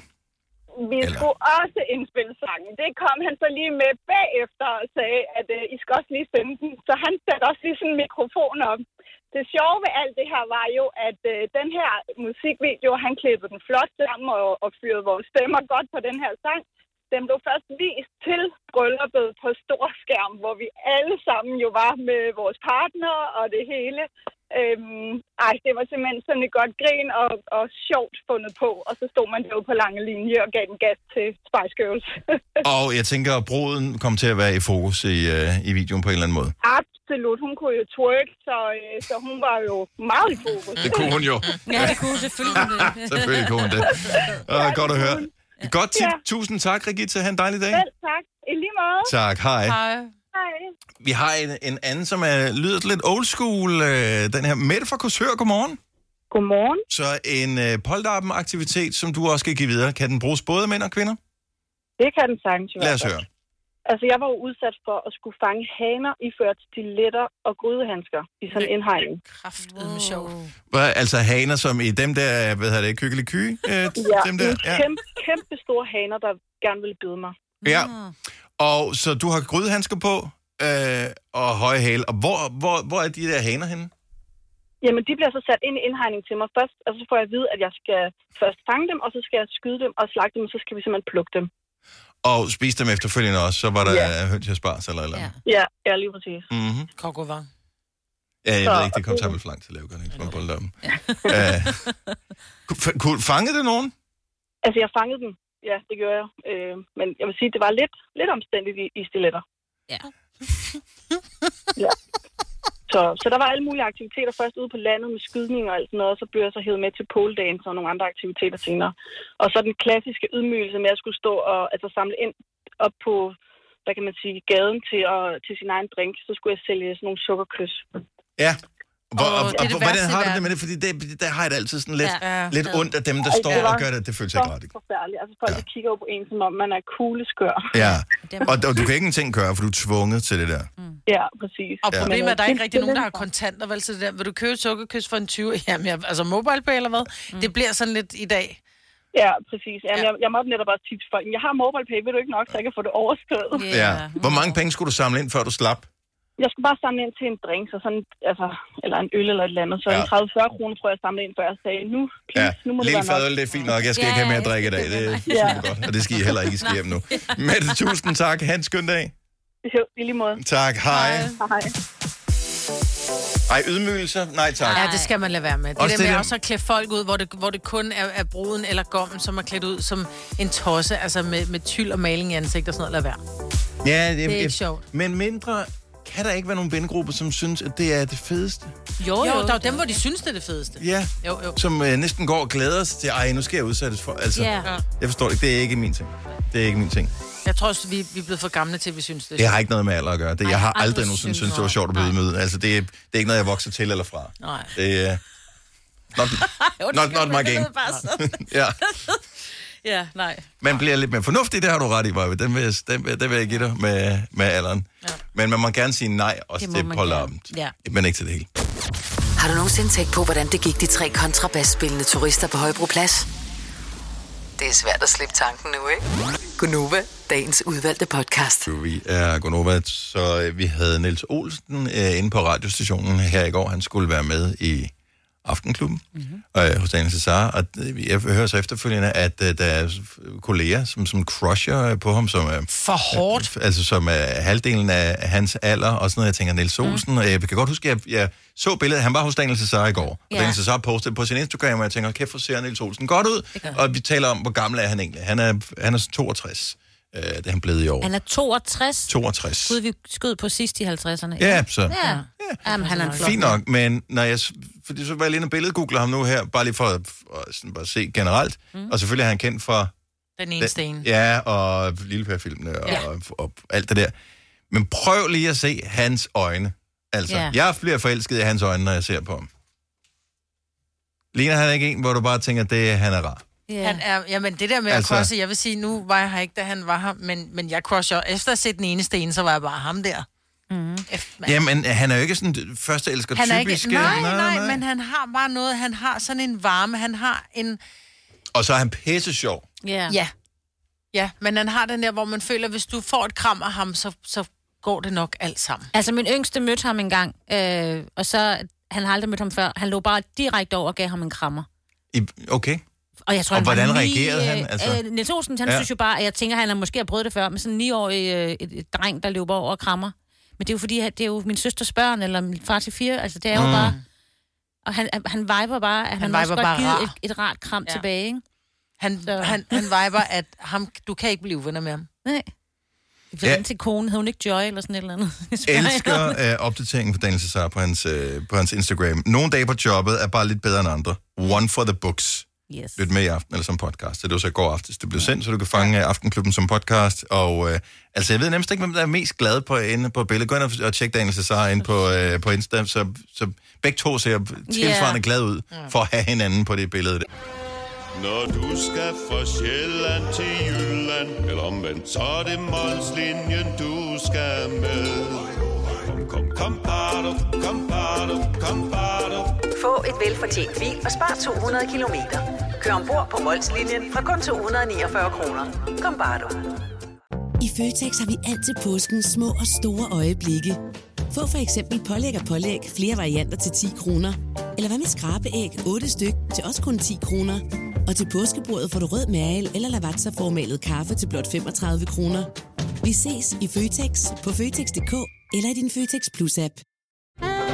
Vi Eller- skulle også indspille sangen. Det kom han så lige med bagefter og sagde, at øh, I skal også lige sende den. Så han satte også lige sådan en mikrofon op. Det sjove ved alt det her var jo, at øh, den her musikvideo, han klippede den flot sammen og, og fyrede vores stemmer godt på den her sang. Den blev først vist til brylluppet på stor skærm, hvor vi alle sammen jo var med vores partner og det hele. Øhm, ej, det var simpelthen sådan et godt grin og, og sjovt fundet på. Og så stod man derude på lange linje og gav den gas til Spice Girls. Og jeg tænker, at bruden kom til at være i fokus i, øh, i videoen på en eller anden måde. Absolut. Hun kunne jo twerk, så, øh, så hun var jo meget i fokus. Det kunne hun jo. Ja, det kunne hun selvfølgelig. Selvfølgelig kunne hun det. Og godt at høre. Godt tip. Ja. Tusind tak, Regitze. Ha' en dejlig dag. Selv tak. I lige måde. Tak. Hej. Hej. Vi har en, en anden, som er, lyder lidt old school. Øh, den her Mette fra Korsør, godmorgen. Godmorgen. Så en øh, polterappen-aktivitet, som du også skal give videre. Kan den bruges både af mænd og kvinder? Det kan den sagtens i Lad os høre. Altså, jeg var jo udsat for at skulle fange haner iført stiletter og grydehandsker i sådan en indhegning. Kraftedeme sjovt. Hvad, altså haner som i dem der, hvad hedder det, kykkelig ky? Øh, Ja, dem der? nogle kæmpe, kæmpe store haner, der gerne ville bide mig. Ja. Og så du har grydehandsker på øh, og høje hæle. Og hvor, hvor, hvor er de der haner henne? Jamen, de bliver så sat ind i indhegning til mig først, og så får jeg at vide, at jeg skal først fange dem, og så skal jeg skyde dem og slagte dem, og så skal vi simpelthen plukke dem. Og spise dem efterfølgende også, så var der Ja. ja. høns jeg spars eller eller. Ja. Ja, ja lige præcis. Mm-hmm. Kokovang. Ja, jeg Så- ved ikke, det kom for lang tid at lave, gør det ikke? Som bolddom. Øh, kunne- kunne fangede det nogen? Altså, jeg fangede dem. Ja, det gjorde jeg. Øh, men jeg vil sige, det var lidt, lidt omstændigt i, i stiletter. Ja. ja. Så, så der var alle mulige aktiviteter først ude på landet med skydning og alt sådan noget, og så blev jeg så hævet med til poledagen og nogle andre aktiviteter senere. Og så den klassiske ydmygelse med at skulle stå og altså, samle ind op på, hvad kan man sige, gaden til, at, til sin egen drink, så skulle jeg sælge sådan nogle sukkerkys. Ja. Hvor, og, det er og, det og, hvordan har du det med det? Fordi det, der har jeg det altid sådan lidt, Ja. ja. lidt Ja. ondt af dem, der står det og gør det. Det føles ikke ret. Så forfærdeligt. Altså folk, ja. kigger jo på en, som om man er kugleskør. Ja. Og, og du kan ikke ingenting gøre, for du er tvunget til det der. Ja, præcis. Og Ja. problemet er, at der er ikke Det- rigtig det nogen, der har kontanter, vel? Så det der, vil du købe sukkerkys for en 20? Jamen, jeg, altså mobile pay eller hvad? Mm. Det bliver sådan lidt i dag. Ja, præcis. Jamen, jeg, jeg måtte netop også tipse folk. Jeg har mobile pay, vil du ikke nok, så jeg kan få det overstået. Ja. Hvor mange penge skulle du samle ind, før du slap? Jeg skulle bare samle ind til en drink, så sådan, altså, eller en øl eller et eller andet. Så Ja. en 30-40 kroner, tror jeg, jeg samlede ind, før jeg sagde, nu, please, Ja, nu må det lille være nok. fadøl, det er fint nok. Jeg skal ikke have mere at drikke i dag. Det er Ja. godt. Og det skal I heller ikke, I skal hjem nu. Mette, tusind tak. Ha' en skøn dag. Jo, i lige måde. Tak. Hej. Hej. Ej, ydmygelser? Nej, tak. Ja, det skal man lade være med. Det Også der det med der- også at klæde folk ud, hvor det, hvor det kun er, er bruden eller gommen, som er klædt ud som en tosse, altså med, med tyld og maling i ansigt og sådan noget, lad være. Ja, Det er ikke sjovt. Men mindre kan der ikke være nogen vennegrupper, som synes, at det er det fedeste? Jo, jo, jo der er jo dem, hvor de synes, det er det fedeste. Ja. Jo, jo. Som øh, næsten går og glæder sig til, ej, nu skal jeg udsættes for. Altså, Ja. jeg forstår det ikke. Det er ikke min ting. Det er ikke min ting. Jeg tror også, vi, vi er blevet for gamle til, at vi synes det. er Det har ikke noget med alder at gøre. Det, jeg har aldrig nogensinde synes, det var sjovt at blive mødt. Altså, det, er- det er ikke noget, jeg vokser til eller fra. Nej. Det er... Not, not, not my game. ja. Ja, nej. Man bliver lidt mere fornuftig, det har du ret i, Barbie. Den vil, den, vil- den vil jeg give dig med, med alderen. Ja. Men man må gerne sige nej også Det Paul gerne. Lappen. Ja. Men ikke til det hele. Har du nogensinde tænkt på, hvordan det gik de tre kontrabasspillende turister på Højbroplads? Det er svært at slippe tanken nu, ikke? Gunova, dagens udvalgte podcast. Vi er Gonova, så øh, vi havde Niels Olsen øh, inde på radiostationen her i går. Han skulle være med i Aftenklubben mm-hmm. øh, hos Daniel Cesar, og øh, jeg hører så efterfølgende, at øh, der er kolleger, som, som crusher øh, på ham, som er... For hårdt. Øh, altså som er halvdelen af hans alder, og sådan noget. Jeg tænker, Niels Olsen, mm. jeg kan godt huske, at jeg, jeg så billedet, han var hos Daniel Cesar i går, og Ja. Daniel Cesar postede på sin Instagram, og jeg tænker, kæft, hvor ser Niels Olsen godt ud, og vi taler om, hvor gammel er han egentlig. Han er, han er 62, øh, det er han blevet i år. Han er 62. 62. Gud, vi skød på sidst i 50'erne. Ja, så. Ja. Jamen, han er en flot Fint nok, men når jeg, fordi så var jeg lige inde og billedgoogler ham nu her, bare lige for at, sådan bare se generelt. Mm. Og selvfølgelig er han kendt for... Den ene sten. Ja, og Lillepær-filmene og, Ja. og, og, alt det der. Men prøv lige at se hans øjne. Altså, Ja. jeg bliver forelsket i hans øjne, når jeg ser på ham. Ligner han ikke en, hvor du bare tænker, det han er rar? Yeah. Han er, jamen det der med Altså- at crushe, jeg vil sige, nu var jeg her ikke, da han var her, men, men jeg crusher, efter at have set den ene sten, så var jeg bare ham der. Mm. Jamen, han er jo ikke sådan første elsker Han er ikke, typiske. nej, nej, nej, men han har bare noget, han har sådan en varme, han har en, Og så er han pisse sjov. Ja. ja, ja, men han har den der, hvor man føler, hvis du får et kram af ham, så, så går det nok alt sammen. Altså, min yngste mødte ham en gang, øh, og så, han har aldrig mødt ham før. Han lå bare direkte over og gav ham en krammer. I, okay. Og, jeg tror, Og han hvordan ni, reagerede han? Altså... Altså- Øh, Niels Olsen, han Ja. synes jo bare, at jeg tænker, at han har måske har prøvet det før, med sådan en 9-årig øh, et, et dreng, der løber over og krammer. Men det er jo fordi, at det er jo min søsters børn, eller min far til fire, altså det er jo Mm. bare... Og han, han viber bare, at han, Han han også godt bare givet et, et rart kram ja. tilbage, ikke? Han, han, han viber, at ham, du kan ikke blive venner med ham. Nej. Ja. Ja. til konen, hed hun ikke Joy eller sådan et eller andet? Elsker øh, opdateringen fra Daniel Cesar på hans, øh, på hans Instagram. Nogle dage på jobbet er bare lidt bedre end andre. One for the books. Yes. Lyt med i aften, eller som podcast. Det er jo så i går aftes. Det blev sendt, så du kan fange ja. Aftenklubben som podcast. Og øh, altså, jeg ved nærmest ikke, hvem der er mest glad på, inde på billedet. Gå ind og, og tjek Daniel Cesar ind på, øh, på Insta, så, så begge to ser tilsvarende Yeah. glad ud for at have hinanden på det billede. Når du skal fra Sjælland til Jylland Eller omvendt, så er det Molslinjen, du skal med Kom, kom, kom, bado, kom, bado, kom, bado. Få et velfortjent bil og spar 200 kilometer. Kør ombord på Molslinjen fra kun 249 kroner. Kom bare du. I Føtex har vi altid påskens små og store øjeblikke. Få for eksempel pålæg og pålæg flere varianter til 10 kroner. Eller hvad med skrabeæg 8 styk til også kun 10 kroner. Og til påskebordet får du rød mal eller lavatserformalet kaffe til blot 35 kroner. Vi ses i Føtex på Føtex.dk eller i din Føtex Plus-app.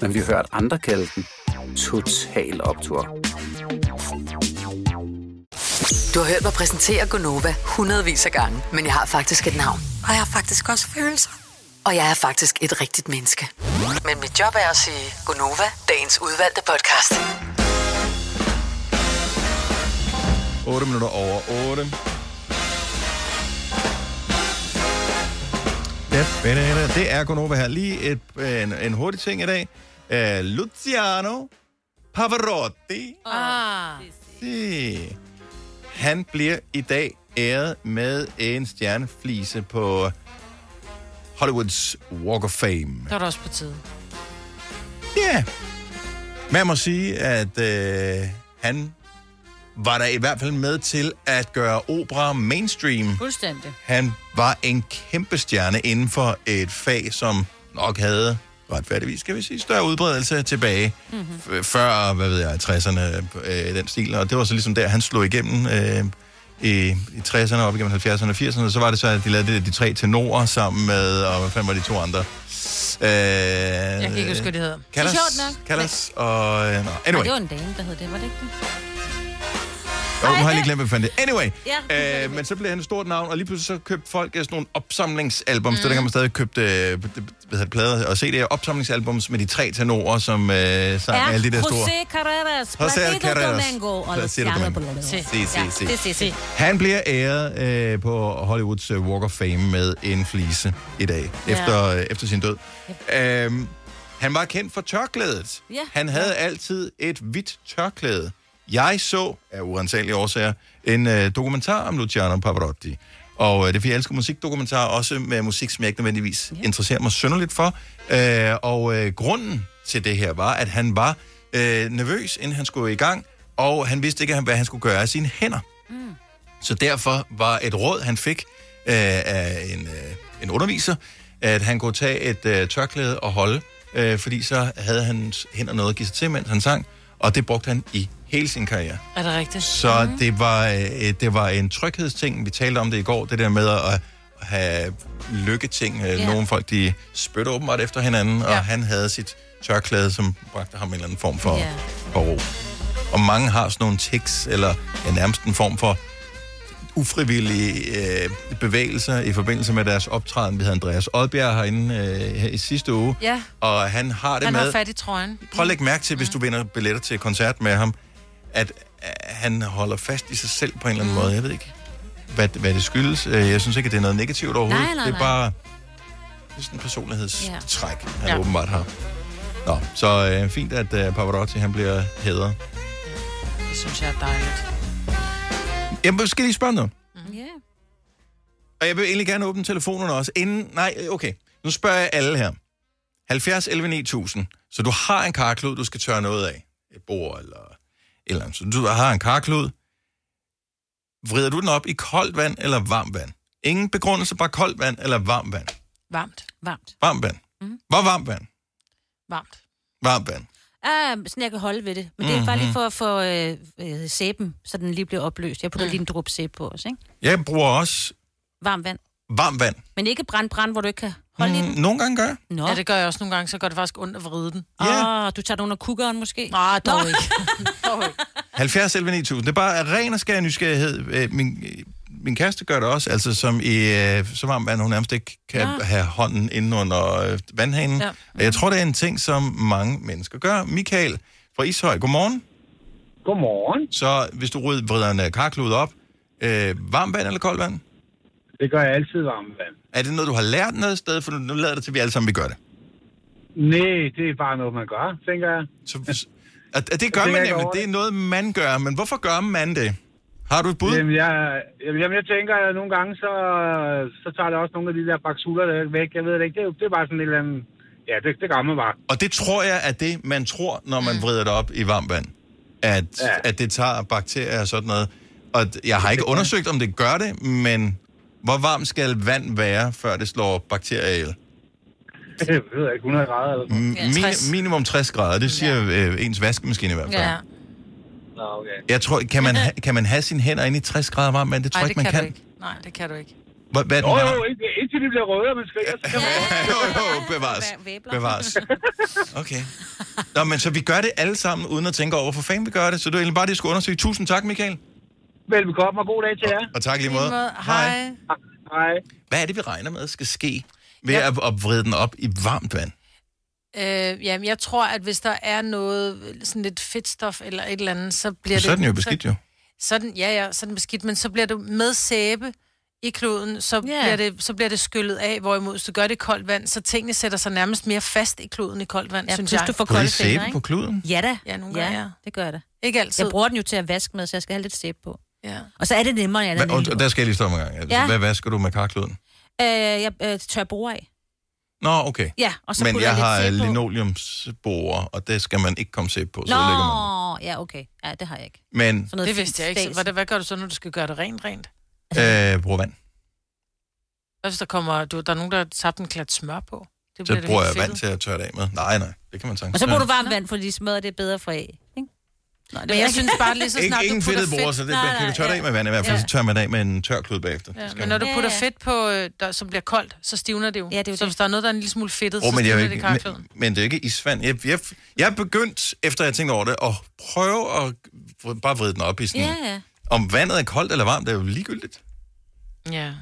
men vi har hørt andre kalde den Total Optor. Du har hørt mig præsentere Gonova hundredvis af gange, men jeg har faktisk et navn. Og jeg har faktisk også følelser. Og jeg er faktisk et rigtigt menneske. Men mit job er at sige Gonova, dagens udvalgte podcast. 8 minutter over 8. Det er Gunova her. Lige et, en, en hurtig ting i dag. Uh, Luciano Pavarotti. Ah. Se. Han bliver i dag æret med en stjerneflise på Hollywoods Walk of Fame. Det var da også på tide. Ja. Yeah. Man må sige, at øh, han var der i hvert fald med til at gøre opera mainstream. Fuldstændig. Han var en kæmpe stjerne inden for et fag, som nok havde retfærdigvis, skal vi sige, større udbredelse tilbage. Mm-hmm. Før, hvad ved jeg, 60'erne, øh, den stil. Og det var så ligesom der, han slog igennem øh, i, i 60'erne, op igennem 70'erne og 80'erne, så var det så, at de lavede det, de tre tenorer sammen med, og hvad fanden var de to andre? Øh, Jeg kan ikke huske, hvad det hedder. Callas, Det er sjovt nok. Callas og... Øh, nå, Anyway. anyway, Det var en dame, der hed det, var det ikke det? Jo, nu har jeg lige glemt, hvad fanden det. Anyway, Ja. øh, men så blev han et stort navn, og lige pludselig så købte folk øh, sådan nogle opsamlingsalbums, mm. så der kan man stadig købe øh, det, plader og CD'er, opsamlingsalbums med de tre tenorer, som øh, sang Ja, alle de der store... José Carreras, José Carreras. Domingo og Luciano Domingo. Det si, si. Han bliver æret øh, på Hollywoods øh, Walk of Fame med en flise i dag, Ja. efter, øh, efter sin død. Øhm, han var kendt for tørklædet. Ja. Han havde altid et hvidt tørklæde. Jeg så, af uansagelige årsager, en øh, dokumentar om Luciano Pavarotti. Og øh, det er fordi, jeg elsker musikdokumentarer, også med musik, som jeg ikke nødvendigvis ja. interesserer mig synderligt for. Øh, og øh, grunden til det her var, at han var øh, nervøs, inden han skulle i gang, og han vidste ikke, hvad han skulle gøre af sine hænder. Mm. Så derfor var et råd, han fik øh, af en, øh, en underviser, at han kunne tage et øh, tørklæde og holde, øh, fordi så havde hans hænder noget at give sig til, mens han sang, og det brugte han i hele sin karriere. Er det rigtigt? Så mm. det, var, øh, det var en tryghedsting. Vi talte om det i går, det der med at have lykketing. Ja. Yeah. Nogle folk, de spytter åbenbart efter hinanden, og han havde sit tørklæde, som bragte ham en eller anden form for, Ja. for ro. Og mange har sådan nogle tics, eller ja, nærmest en form for ufrivillige øh, bevægelser i forbindelse med deres optræden. Vi havde Andreas Oddbjerg herinde øh, her i sidste uge, Ja, og han har det han med... har fat i trøjen. Prøv at lægge mærke til, hvis du vinder billetter til koncert med ham, at øh, han holder fast i sig selv på en eller anden Mm. måde. Jeg ved ikke, hvad, hvad det skyldes. Øh, Jeg synes ikke, at det er noget negativt overhovedet. Nej, nej, det er nej. bare det er sådan en personlighedstræk, han Ja. åbenbart har. Nå, så øh, fint, at øh, Pavarotti han bliver hædret. Det synes jeg er dejligt. Jeg skal lige spørge noget. Ja. Og jeg vil egentlig gerne åbne telefonerne også. Inden, nej, okay. Nu spørger jeg alle her. 70 11 9000. Så du har en karklud, du skal tørre noget af. Et bord eller et eller andet. Så du har en karklud. Vrider du den op i koldt vand eller varmt vand? Ingen begrundelse, bare koldt vand eller varmt vand? Varmt. Varmt. Varmt vand. Mm. Hvor varmt vand? Varmt. Varmt vand. Ah, sådan jeg kan holde ved det. Men det er Mhm. bare lige for at få øh, øh, sæben, så den lige bliver opløst. Jeg putter lige en dråbe sæbe på os, ikke? Jeg bruger også Varmt vand. varmt vand. Men ikke brand, brand, hvor du ikke kan holde mm. i den. Nogle gange gør jeg. Nå. Ja, det gør jeg også nogle gange, så går det faktisk ondt at vride den. Ja. Oh, du tager den under kukkeren måske? Nej, dog Nå. ikke. dog ikke. 70 11 9000. Det er bare af ren og skær nysgerrighed. Øh, Min, min kæreste gør det også, altså som i øh, så varmt vand, hun nærmest ikke kan Ja. have hånden inde under øh, vandhanen. Ja. Jeg tror, det er en ting, som mange mennesker gør. Michael fra Ishøj, godmorgen. Godmorgen. Så hvis du vrider en karklud op, øh, varmt vand eller koldt vand? Det gør jeg altid varmt vand. Er det noget, du har lært noget sted? For nu, nu lader det til, at vi alle sammen vi gør det. Nej, det er bare noget, man gør, tænker jeg. Så, at, at det gør man nemlig. Det er noget, man gør. Men hvorfor gør man det? Har du et bud? Jamen, jeg, jamen, jeg tænker, at nogle gange, så, så tager det også nogle af de der baksuler der væk. Jeg ved det ikke. Det er, det er bare sådan et eller andet... Ja, det, det man bare. Og det tror jeg er det, man tror, når man vrider det op i varmt vand. At, ja. Ja. at det tager bakterier og sådan noget. Og jeg har ikke undersøgt, om det gør det, men hvor varmt skal vand være, før det slår bakterier ihjel? Jeg ved ikke, 100 grader eller sådan Mm, Min, minimum 60 grader, det siger øh, ens vaskemaskine i hvert fald. Ja. Nå, okay. Jeg tror, kan man, ha, kan man have sine hænder inde i 60 grader varmt vand? Det tror jeg det ikke, man kan, kan. du ikke. Nej, det kan du ikke. Hvad, hvad er den Jo, varme? jo, indtil, indtil de bliver røde, og man skriger, så kan man jo, jo, bevares. Bevares. Okay. Nå, men så vi gør det alle sammen, uden at tænke over, hvorfor fanden vi gør det. Så det er egentlig bare det, jeg skulle undersøge. Tusind tak, Michael. Velbekomme, og god dag til jer. Og tak i lige måde. Hej. Hej. Hvad er det, vi regner med, skal ske ved at, at vride den op i varmt vand? Øh, jamen, jeg tror, at hvis der er noget, sådan lidt fedtstof eller et eller andet, så bliver Så det... er den jo beskidt, jo. Så, så den, ja, ja, så er den beskidt, men så bliver det med sæbe i kloden, så, yeah. bliver det, så bliver det skyllet af, hvorimod hvis du gør det i koldt vand, så tingene sætter sig nærmest mere fast i kloden i koldt vand, Ja, synes jeg. du får kolde sæbe fingre, ikke? på kluden? Ja da. Ja, nogle ja, gange, ja. det gør jeg da. Ikke altid. Jeg bruger den jo til at vaske med, så jeg skal have lidt sæbe på. Ja. Og så er det nemmere, når jeg Hva, og, og der skal jeg lige stoppe en gang. Altså, Ja. Hvad vasker du med karkluden? øh, Jeg øh, tør bord af. Nå, okay. Ja, og så Men jeg jeg har linoleumsborer, og det skal man ikke komme sæbe på, så Nå, lægger man ja, okay. Ja, det har jeg ikke. Men Sådan Det vidste jeg ikke. Hvad, hvad gør du så, når du skal gøre det rent, rent? øh, bruger vand. Hvad hvis der kommer, du, der er nogen, der har tabt en klat smør på? Det Så bliver det bruger helt jeg vand fedtet. til at tørre det af med. Nej, nej, det kan man sagtid. Og så bruger du varmt vand, fordi smadret det er bedre for af. Ikke? Men jeg synes bare lige så Ikke, snart ingen du putter fedtede bord, så det man kan jo tørre det af med vand i hvert fald, Ja. så tørrer man af med en tør klud bagefter. Ja, men når du putter fedt på, øh, der, som bliver koldt, så stivner det jo. Ja, det er jo så hvis der er noget, der er en lille smule fedtet, Åh, så men, det er stivner jo det ikke, karkluden. men, men det er ikke isvand. Jeg, jeg, jeg er begyndt, efter jeg tænkte over det, at prøve at bare vride den op i sådan... Ja, ja. Om vandet er koldt eller varmt, det er jo ligegyldigt. Ja.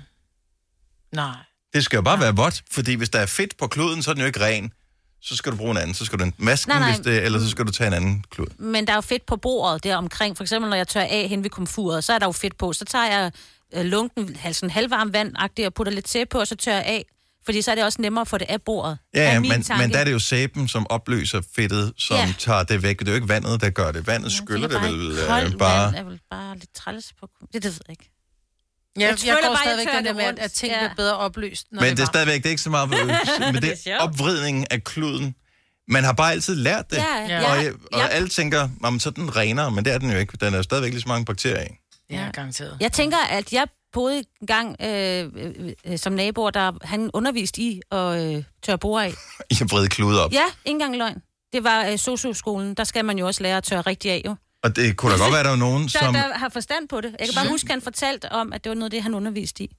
Nej. Det skal jo bare være vådt, fordi hvis der er fedt på kloden, så er den jo ikke ren. Så skal du bruge en anden. Så skal du enten vaske Nej, nej. hvis det, eller så skal du tage en anden klud. Men der er jo fedt på bordet der omkring. For eksempel, når jeg tør af hen ved komfuret, så er der jo fedt på. Så tager jeg øh, lunken, sådan halvvarm vand og putter lidt sæbe på, og så tør jeg af. Fordi så er det også nemmere at få det af bordet. Ja, ja min men, tanke. men der er det jo sæben, som opløser fedtet, som Ja. ja. tager det væk. Det er jo ikke vandet, der gør det. Vandet skyller det bare vel øh, bare... Vand er vel bare lidt træls på... Det, det ved jeg ikke. Ja, jeg, jeg føler går bare, jeg stadigvæk den der med, at, at ting Ja. bliver bedre oplyst, når Men det det er er stadigvæk det er ikke så meget, men Det er er opvridningen af kluden. Man har bare altid lært det. Ja, ja. Og, Ja. og Ja. alle tænker, om så er den renere, men det er den jo ikke. Den er jo stadigvæk lige så mange bakterier i. Ja, garanteret. Jeg tænker, at jeg boede en gang øh, øh, øh, som naboer, der han underviste i at øh, tørre bord af. I har vredet klude op. Ja, ikke engang løgn. Det var øh, socioskolen. Der skal man jo også lære at tørre rigtig af, jo. Og det kunne da godt være, at der var nogen, Der, som... der har forstand på det. Jeg kan bare huske, at han fortalte om, at det var noget af det, han underviste i.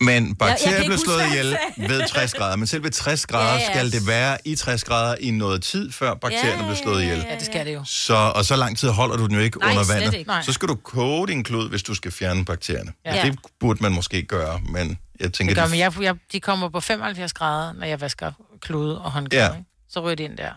Men Jeg- jeg bakterier kan blev ikke slået ihjel ved 60 grader. Men selv ved 60 grader Ja, ja, ja. skal det være i 60 grader i noget tid, før bakterierne Ja, bliver slået ihjel. Ja, det skal det jo. Så, og så lang tid holder du den jo ikke Nej, under vandet. ikke. Nej. Så skal du koge din klud, hvis du skal fjerne bakterierne. Ja. Ja. Det burde man måske gøre, men jeg tænker... Det gør, det- men jeg, jeg, de kommer på 75 grader, når jeg vasker klude og håndklæder. Ja. Ja. Så ryger det ind der.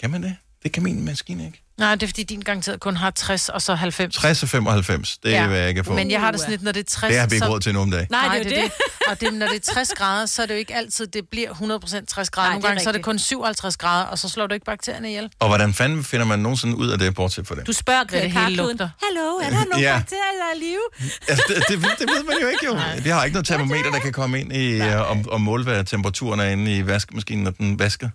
Kan man det? Det kan min maskine ikke. Nej, det er fordi, din garanteret kun har 60 og så 90. 60 og 95, det er, hvad jeg kan få. Men jeg har det sådan lidt, når det er 60... Det har vi ikke så... råd til nu om dagen. Nej, det er det. Og det, når det er 60 grader, så er det jo ikke altid, det bliver 100% 60 grader. Nej, Nogle det gange så er det kun 57 grader, og så slår du ikke bakterierne ihjel. Og hvordan fanden finder man nogensinde ud af det, bortset fra det? Du spørger Hvad det hele lugter. hallo, er der nogle Ja. bakterier, der er i live? Altså, det, det, det ved man jo ikke, jo. Vi har ikke noget termometer, der kan komme ind i, uh, og, og måle, hvad temperaturen er inde i vaskemaskinen, når den vasker.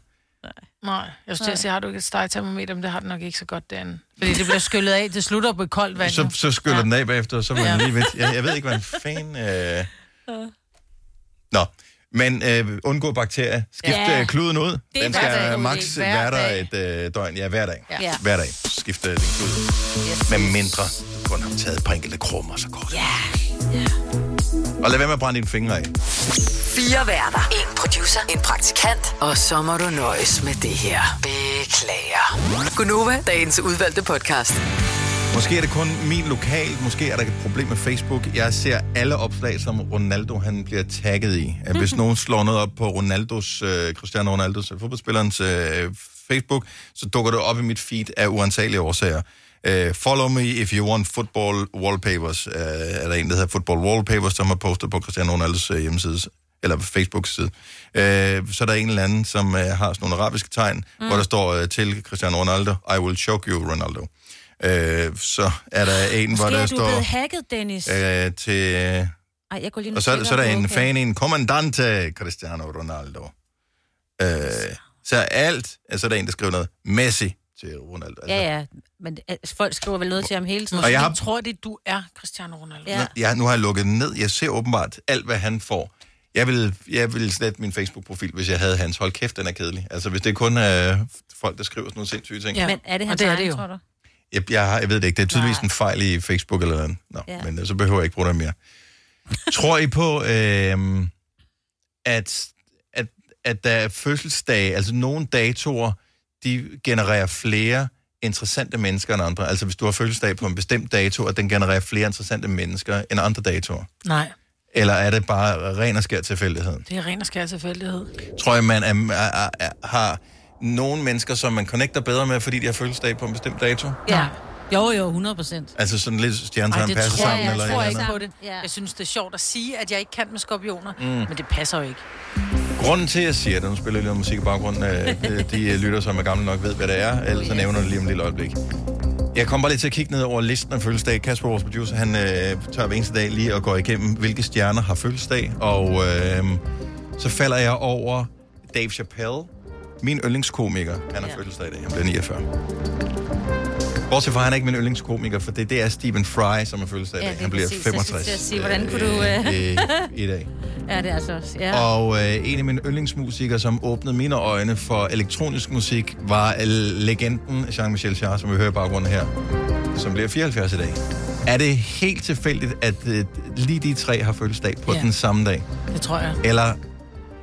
Nej, jeg skulle til at sige, har du ikke et stegtermometer, men det har du nok ikke så godt derinde. Fordi det bliver skyllet af, det slutter på koldt vand. Så, så skyller ja. den af bagefter, og så var den Ja. lige ved. Jeg, jeg ved ikke, hvad fanden... Øh... Nå, men øh, undgå bakterier. Skift Ja. ja. kluden ud. Den skal maks være der et øh, døgn. Ja, hver dag. Ja. Hver dag. Skift øh, din klud ud. Yes. Med mindre du kun har taget et par enkelte krummer, så går det. Ja. Og lad være med at brænde dine fingre af. Fire værter. En producer. En praktikant. Og så må du nøjes med det her. Beklager. Gunova, dagens udvalgte podcast. Måske er det kun min lokal, måske er der et problem med Facebook. Jeg ser alle opslag, som Ronaldo han bliver tagget i. Hvis nogen slår noget op på Ronaldos, øh, Cristiano Ronaldos, øh, fodboldspillerens øh, Facebook, så dukker det op i mit feed af uansagelige årsager. Uh, follow me if you want football wallpapers. Uh, er der en, der hedder Football Wallpapers, som har postet på Cristiano Ronaldos uh, hjemmeside, eller Facebook-side. Uh, så er der en eller anden, som uh, har sådan nogle arabiske tegn, mm. hvor der står uh, til Cristiano Ronaldo, I will choke you, Ronaldo. Uh, så er der en, hvor Måske der er du blevet står hacket, Dennis. uh, til... Ej, jeg går lige Og så, så er der en okay. fan, en kommandante Cristiano Ronaldo. Uh, så alt, altså der er en, der skriver noget, Messi til Ronaldo. Altså, Ja, ja. Men øh, folk skriver vel noget til ham hele tiden. Og jeg har- Jeg tror det, du er Cristiano Ronaldo. Ja. Ja, nu har jeg lukket den ned. Jeg ser åbenbart alt, hvad han får. Jeg vil, jeg vil slette min Facebook-profil, hvis jeg havde hans. Hold kæft, den er kedelig. Altså, hvis det kun er folk, der skriver sådan nogle sindssyge ting. Ja. Men er det hans det er det jo. tror du? Jeg, jeg, har- jeg ved det ikke. Det er tydeligvis en fejl i Facebook eller noget. Nå, Ja. men øh, så behøver jeg ikke bruge det mere. Tror I på, øh, at, at, at der er fødselsdage, altså nogle datoer, de genererer flere interessante mennesker end andre? Altså hvis du har fødselsdag på en bestemt dato, at den genererer flere interessante mennesker end andre datoer? Nej, Eller er det bare ren og skær tilfældighed? det er ren og skær tilfældighed. Tror jeg, man er, er, er, har nogle mennesker, som man connecter bedre med, fordi de har fødselsdag på en bestemt dato? Ja. Jo, jo, 100 procent. Altså sådan lidt stjernetegn passer tror sammen? jeg, eller jeg tror ikke på det. Ja. Jeg synes, det er sjovt at sige, at jeg ikke kan med skorpioner, Mm. men det passer jo ikke. Grunden til, at jeg siger det, nu spiller jeg lidt musik i baggrunden, øh, de, øh, lytter, som er gamle nok, ved, hvad det er, ellers så nævner det lige om et lille øjeblik. Jeg kom bare lige til at kigge ned over listen af fødselsdag. Kasper, vores producer, han øh, tør hver eneste dag lige at gå igennem, hvilke stjerner har fødselsdag, og øh, så falder jeg over Dave Chappelle, min yndlingskomiker. Han har ja. fødselsdag i dag, han bliver 49. Bortset fra, han er ikke min yndlingskomiker, for det, det er Stephen Fry, som er fødselsdag i Ja, dag. Han bliver præcis. Jeg skulle 65 til at sige, hvordan kunne du, øh? øh, i dag. Ja, det er altså også. Ja. Og øh, en af mine yndlingsmusikere, som åbnede mine øjne for elektronisk musik, var øh, legenden Jean-Michel Jarre, som vi hører i baggrunden her, som bliver 74 i dag. Er det helt tilfældigt, at øh, lige de tre har fødselsdag på Ja. den samme dag? Det tror jeg. Eller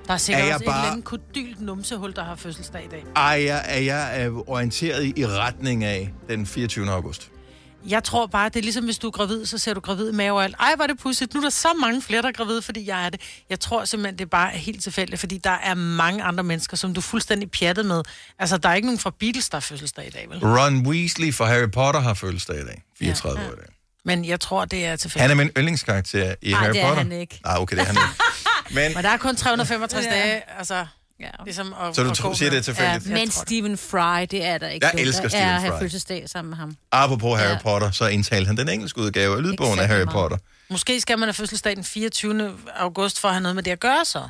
Der er sikkert Er jeg også bare- et eller andet kodylt numsehul, der har fødselsdag i dag. er jeg, er jeg øh, orienteret i, i retning af den 24. august? Jeg tror bare, det er ligesom, hvis du er gravid, så ser du gravid i mave og alt. Ej, er det pudsigt. Nu er der så mange flere, der er gravide, fordi jeg er det. Jeg tror simpelthen, det er bare helt tilfældigt, fordi der er mange andre mennesker, som du er fuldstændig pjattet med. Altså, der er ikke nogen fra Beatles, der har fødselsdag i dag, vel? Ron Weasley fra Harry Potter har fødselsdag i dag. 34 år i dag. Men jeg tror, det er tilfældigt. Han er min yndlingskarakter i Ej, Harry det er Potter. han ikke. Nej, okay, det er han ikke. Men, Men der er kun 365 Ja. dage, altså... Ja. Ligesom at, Så du at siger, med. det er tilfældigt? Ja, jeg Men. Stephen Fry, det er der ikke. Jeg elsker Stephen er at have Fry. fødselsdag sammen med ham. apropos Harry Ja. Potter, så indtalte han den engelske udgave af lydbogen af Harry. Potter. Måske skal man have fødselsdag den 24. august for at have noget med det at gøre, så.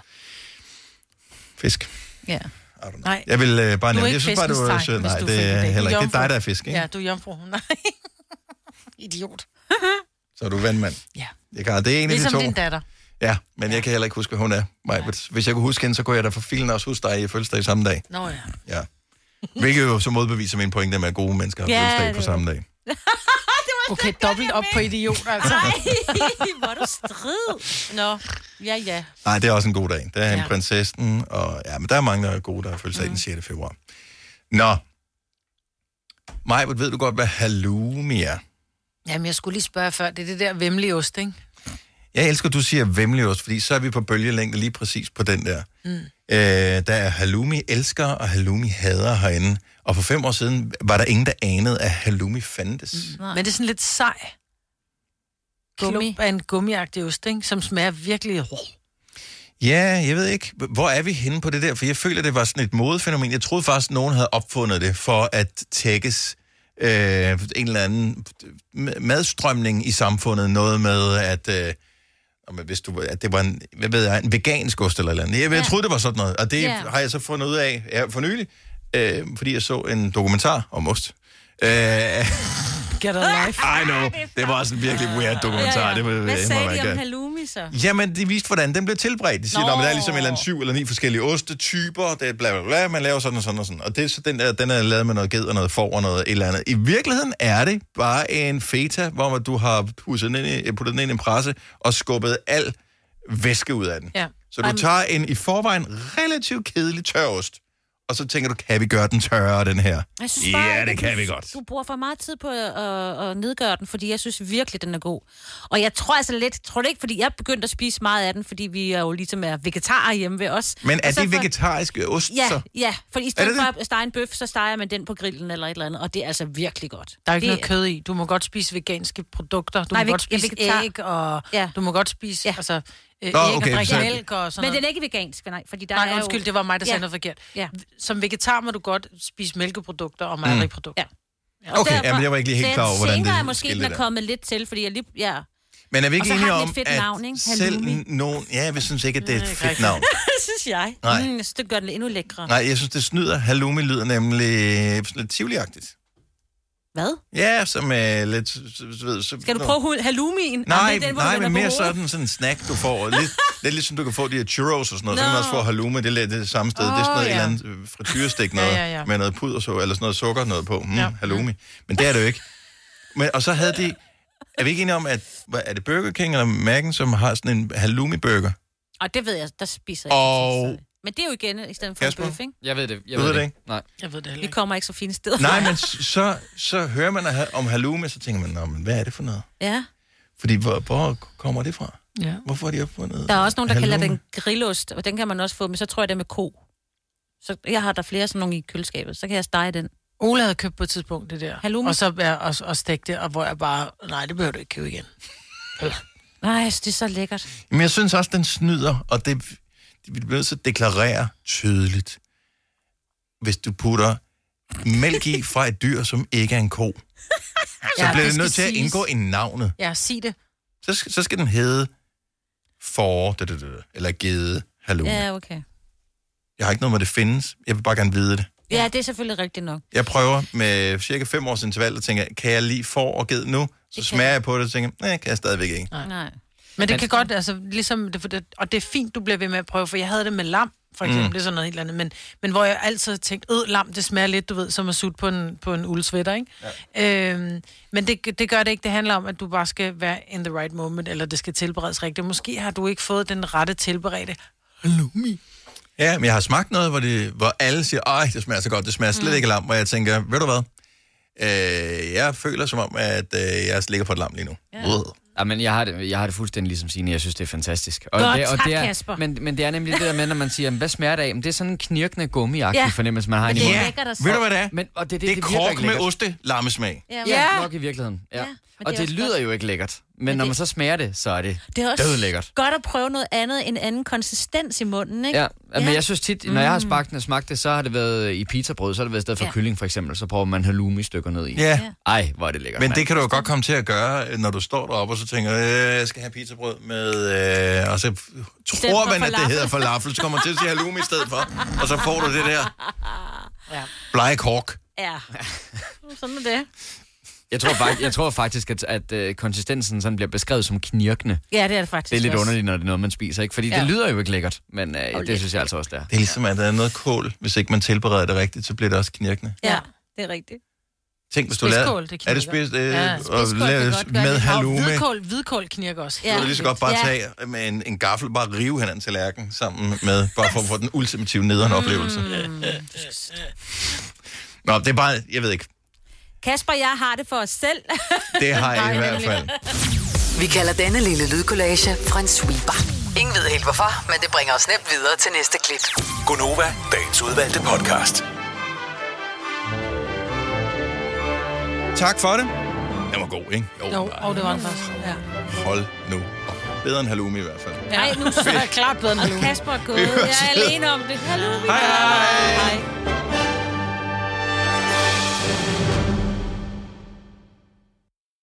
Fisk. Ja. Nej. Jeg vil øh, bare Du er nævne, jeg synes bare, tegn, sødt. hvis Nej, du det er. Du er heller ikke. Det er dig, der er fisk, ikke? Ja, du er jomfru. Nej. Idiot. Så er du vandmand. Ja. Jeg kan, det er en af de Ligesom to. din datter. Ja, men jeg kan heller ikke huske, hvad hun er. Ja. Hvis jeg kunne huske hende, så kunne jeg da for filen også huske dig i fødselsdag samme dag. Nå ja. Ja. Hvilket jo så modbeviser min pointe med, at gode mennesker har Ja, fødselsdag det på samme dag. Okay, dobbelt op på idiot, altså. Nej, hvor er du strid. Nå, ja, ja. Nej, det er også en god dag. Der er en Ja. prinsessen, og ja, men der er mange, der er gode, der har fødselsdag mm. den 6. februar. Nå. Majbert, ved du godt, hvad halloumi er? Jamen, jeg skulle lige spørge før. Det er det der vemmelige ost, ikke? Jeg elsker, at du siger vemmeliost, fordi så er vi på bølgelængde lige præcis på den der. Mm. Øh, der er halloumi elsker og halloumi hader herinde. Og for fem år siden var der ingen, der anede, at halloumi fandtes. Mm. Men det er sådan lidt sej. Gummi. Klump af en gummiagtig ost, ikke? Som smager virkelig... Ja, jeg ved ikke, hvor er vi henne på det der? For jeg føler, det var sådan et modefænomen. Jeg troede faktisk, at nogen havde opfundet det for at tækkes øh, en eller anden madstrømning i samfundet. Noget med, at, øh, om, hvis du, at det var en, hvad ved jeg, en vegansk ost eller eller andet. Jeg, jeg troede, det var sådan noget. Og det Ja. har jeg så fundet ud af ja, for nylig, øh, fordi jeg så en dokumentar om ost. Øh, Get a life. I know. Det var også en virkelig weird dokumentar. Det var, Hvad må sagde de om halloumi så? Jamen, de viste, hvordan den blev tilberedt. De siger, at der er ligesom et eller andet syv eller ni forskellige ostetyper, det er bla bla bla, man laver sådan og sådan og sådan. Og det så den der, den er lavet med noget ged og noget får og noget et eller andet. I virkeligheden er det bare en feta, hvor du har puttet den ind i, puttet den ind i en presse og skubbet al væske ud af den. Ja. Så du tager en i forvejen relativt kedelig tørost, og så tænker du, kan vi gøre den tørre, den her? Jeg synes bare, Ja, det du- kan vi godt. Du bruger for meget tid på at, at, nedgøre den, fordi jeg synes virkelig, den er god. Og jeg tror altså lidt, tror det ikke, fordi jeg begyndte at spise meget af den, fordi vi er jo ligesom er vegetarer hjemme ved os. Men er det for- vegetarisk ost, Ja, så? ja, for i stedet det for at stege en bøf, så steger man den på grillen eller et eller andet, og det er altså virkelig godt. Der er ikke det, noget kød i. Du må godt spise veganske produkter. Du Nej, må godt spise æg, og Ja. du må godt spise ja. altså, øh, Nå, æg okay, og drikke så- mælk og sådan Men den noget. er ikke vegansk, nej, fordi der Nej, er undskyld, jo... det var mig, der sagde Ja. noget forkert. Ja. Som vegetar må du godt spise mælkeprodukter og mejeriprodukter. Ja. Mm. Okay, jamen, jeg var ikke lige helt klar over, hvordan tænker, det jeg måske, skilte den er der. kommet lidt til, fordi jeg lige... Ja. Men er vi Og ikke så har enige den et om, fedt at navn, ikke? selv Halloumi. nogen... Ja, jeg synes ikke, at det er et Mm, fedt navn. synes jeg. Nej. Mm, jeg synes, det gør den endnu lækre. Nej, jeg synes, det snyder. Halloumi lyder nemlig sådan lidt tivoliagtigt. Hvad? Ja, som er lidt... Så, så, ved, så, Skal du prøve halloumien? Nej, Jamen, den, nej, men mere sådan, sådan en snack, du får. Lidt, lidt ligesom du kan få de her churros og sådan noget. Så kan man også få halloumi, det er lidt det samme sted. det er sådan noget, ja. et eller andet øh, frityrestik noget, Ja, ja, ja. med noget puder så, eller sådan noget sukker noget på. Mm, Ja. ja. Halloumi. Men det er det jo ikke. Men, og så havde de... Er vi ikke enige om, at hvad, er det Burger King eller Mac'en, som har sådan en halloumi-burger? Og det ved jeg, der spiser jeg Og... ikke. Men det er jo igen i stedet for Kasper? en bøf, ikke? Jeg ved det. Jeg ved ved det det ikke? Nej. Jeg ved det heller Vi kommer ikke så fine steder. Nej, men så, så hører man om halloumi, så tænker man, Nå, men hvad er det for noget? Ja. Fordi hvor, hvor kommer det fra? Ja. Hvorfor har de opfundet Der er også nogen, der kalder halloumi? den grillost, og den kan man også få, men så tror jeg, det er med ko. Så jeg har der flere sådan nogle i køleskabet, så kan jeg stege den. Ole havde købt på et tidspunkt det der. Halloumi? Og så ja, og, og stegte det, og hvor jeg bare, nej, det behøver du ikke købe igen. Nej, det er så lækkert. Men jeg synes også, den snyder, og det, det bliver nødt til at deklarere tydeligt, hvis du putter mælk i fra et dyr, som ikke er en ko, så Ja, bliver det det nødt til at indgå i navnet. Ja, sig det. Så skal, så skal den hedde for, eller gede halloumi. Ja. Okay. Jeg har ikke noget med, det findes. Jeg vil bare gerne vide det. Ja, det er selvfølgelig rigtigt nok. Jeg prøver med cirka fem års interval, og tænker, kan jeg lige få og ged nu? Så smager jeg på det, og tænker, nej, kan jeg stadigvæk ikke. Nej. Nej. Men det kan godt, altså, ligesom, det, og det er fint, du bliver ved med at prøve, for jeg havde det med lam, for eksempel, Mm. mm. det er sådan noget helt andet, men, men hvor jeg altid tænkte, øh, lam, det smager lidt, du ved, som at sutte på en, på en uldsvætter, ikke? Ja. Øhm, men det, det gør det ikke, det handler om, at du bare skal være in the right moment, eller det skal tilberedes rigtigt. Måske har du ikke fået den rette tilberedte halloumi. Ja, men jeg har smagt noget, hvor, det, hvor alle siger, ej, det smager så godt, det smager slet mm. ikke lam, hvor jeg tænker, ved du hvad? Øh, jeg føler som om, at øh, jeg ligger på et lam lige nu. Ja. Ja, men jeg har, det, jeg har det fuldstændig ligesom Signe. Jeg synes, det er fantastisk. Godt, det, tak, det er, Kasper. Men, men det er nemlig det der med, når man siger, "Men hvad smager det af? Men det er sådan en knirkende gummiagtig Ja. ja. fornemmelse, man har i det er munden. at Ved du, hvad det er? Men, og det, det, Det er virker kork med lækkert. oste lammesmag. Ja, Ja, nok i virkeligheden. Ja. Ja, ja. Og det er det lyder jo ikke lækkert. Men, Men når det- man så smager det, så er det, Det er også lækkert. godt at prøve noget andet, en anden konsistens i munden, ikke? Ja, men jeg synes tit, når jeg har Mm. smagt det, smagt det, så har det været i pizzabrød, så har det været i stedet for Ja. ja. kylling for eksempel, så prøver man halloumi-stykker ned i. Ja. Ej, hvor er det lækkert. Men det kan du jo godt komme til at gøre, når du står deroppe, og så tænker, øh, jeg skal have pizzabrød med... Øh, og så tror man, at det hedder falafel, så kommer man til at sige halloumi i stedet for. Og så får du det der Ja. blege kork. Ja. Sådan er det. Jeg tror, faktisk, jeg tror faktisk, at, at øh, konsistensen sådan bliver beskrevet som knirkende. Ja, det er det faktisk Det er lidt også. underligt, når det er noget, man spiser, ikke? Fordi Ja. ja. det lyder jo ikke lækkert, men øh, det lidt. synes jeg altså også, det er. Det er ligesom, at der er noget kål. Hvis ikke man tilbereder det rigtigt, så bliver det også knirkende. Ja, det er rigtigt. Tænk, hvis du Spidskål, lader... det er det spist, øh, Ja, og gøre med det. halloumi? Og hvidkål, hvidkål knirker også. Så kan du lige så godt bare tage med en, en gaffel, bare rive hinanden til lærken sammen med, bare for at få den ultimative nederen oplevelse. Mm. Nå, det er bare, jeg ved ikke, Kasper og jeg har det for os selv. det har jeg i hvert fald. Vi kalder denne lille lydkollage en sweeper. Ingen ved helt hvorfor, men det bringer os nemt videre til næste klip. Gunova, dagens udvalgte podcast. Tak for det. Den var god, ikke? Jo, og det var den faktisk. Ja. Hold nu op. Bedre end halloumi i hvert fald. Nej, nu så er klart bedre end Og halloumi. Kasper er gået. Jeg er alene om det. Hallo. Hej, hej. Hej.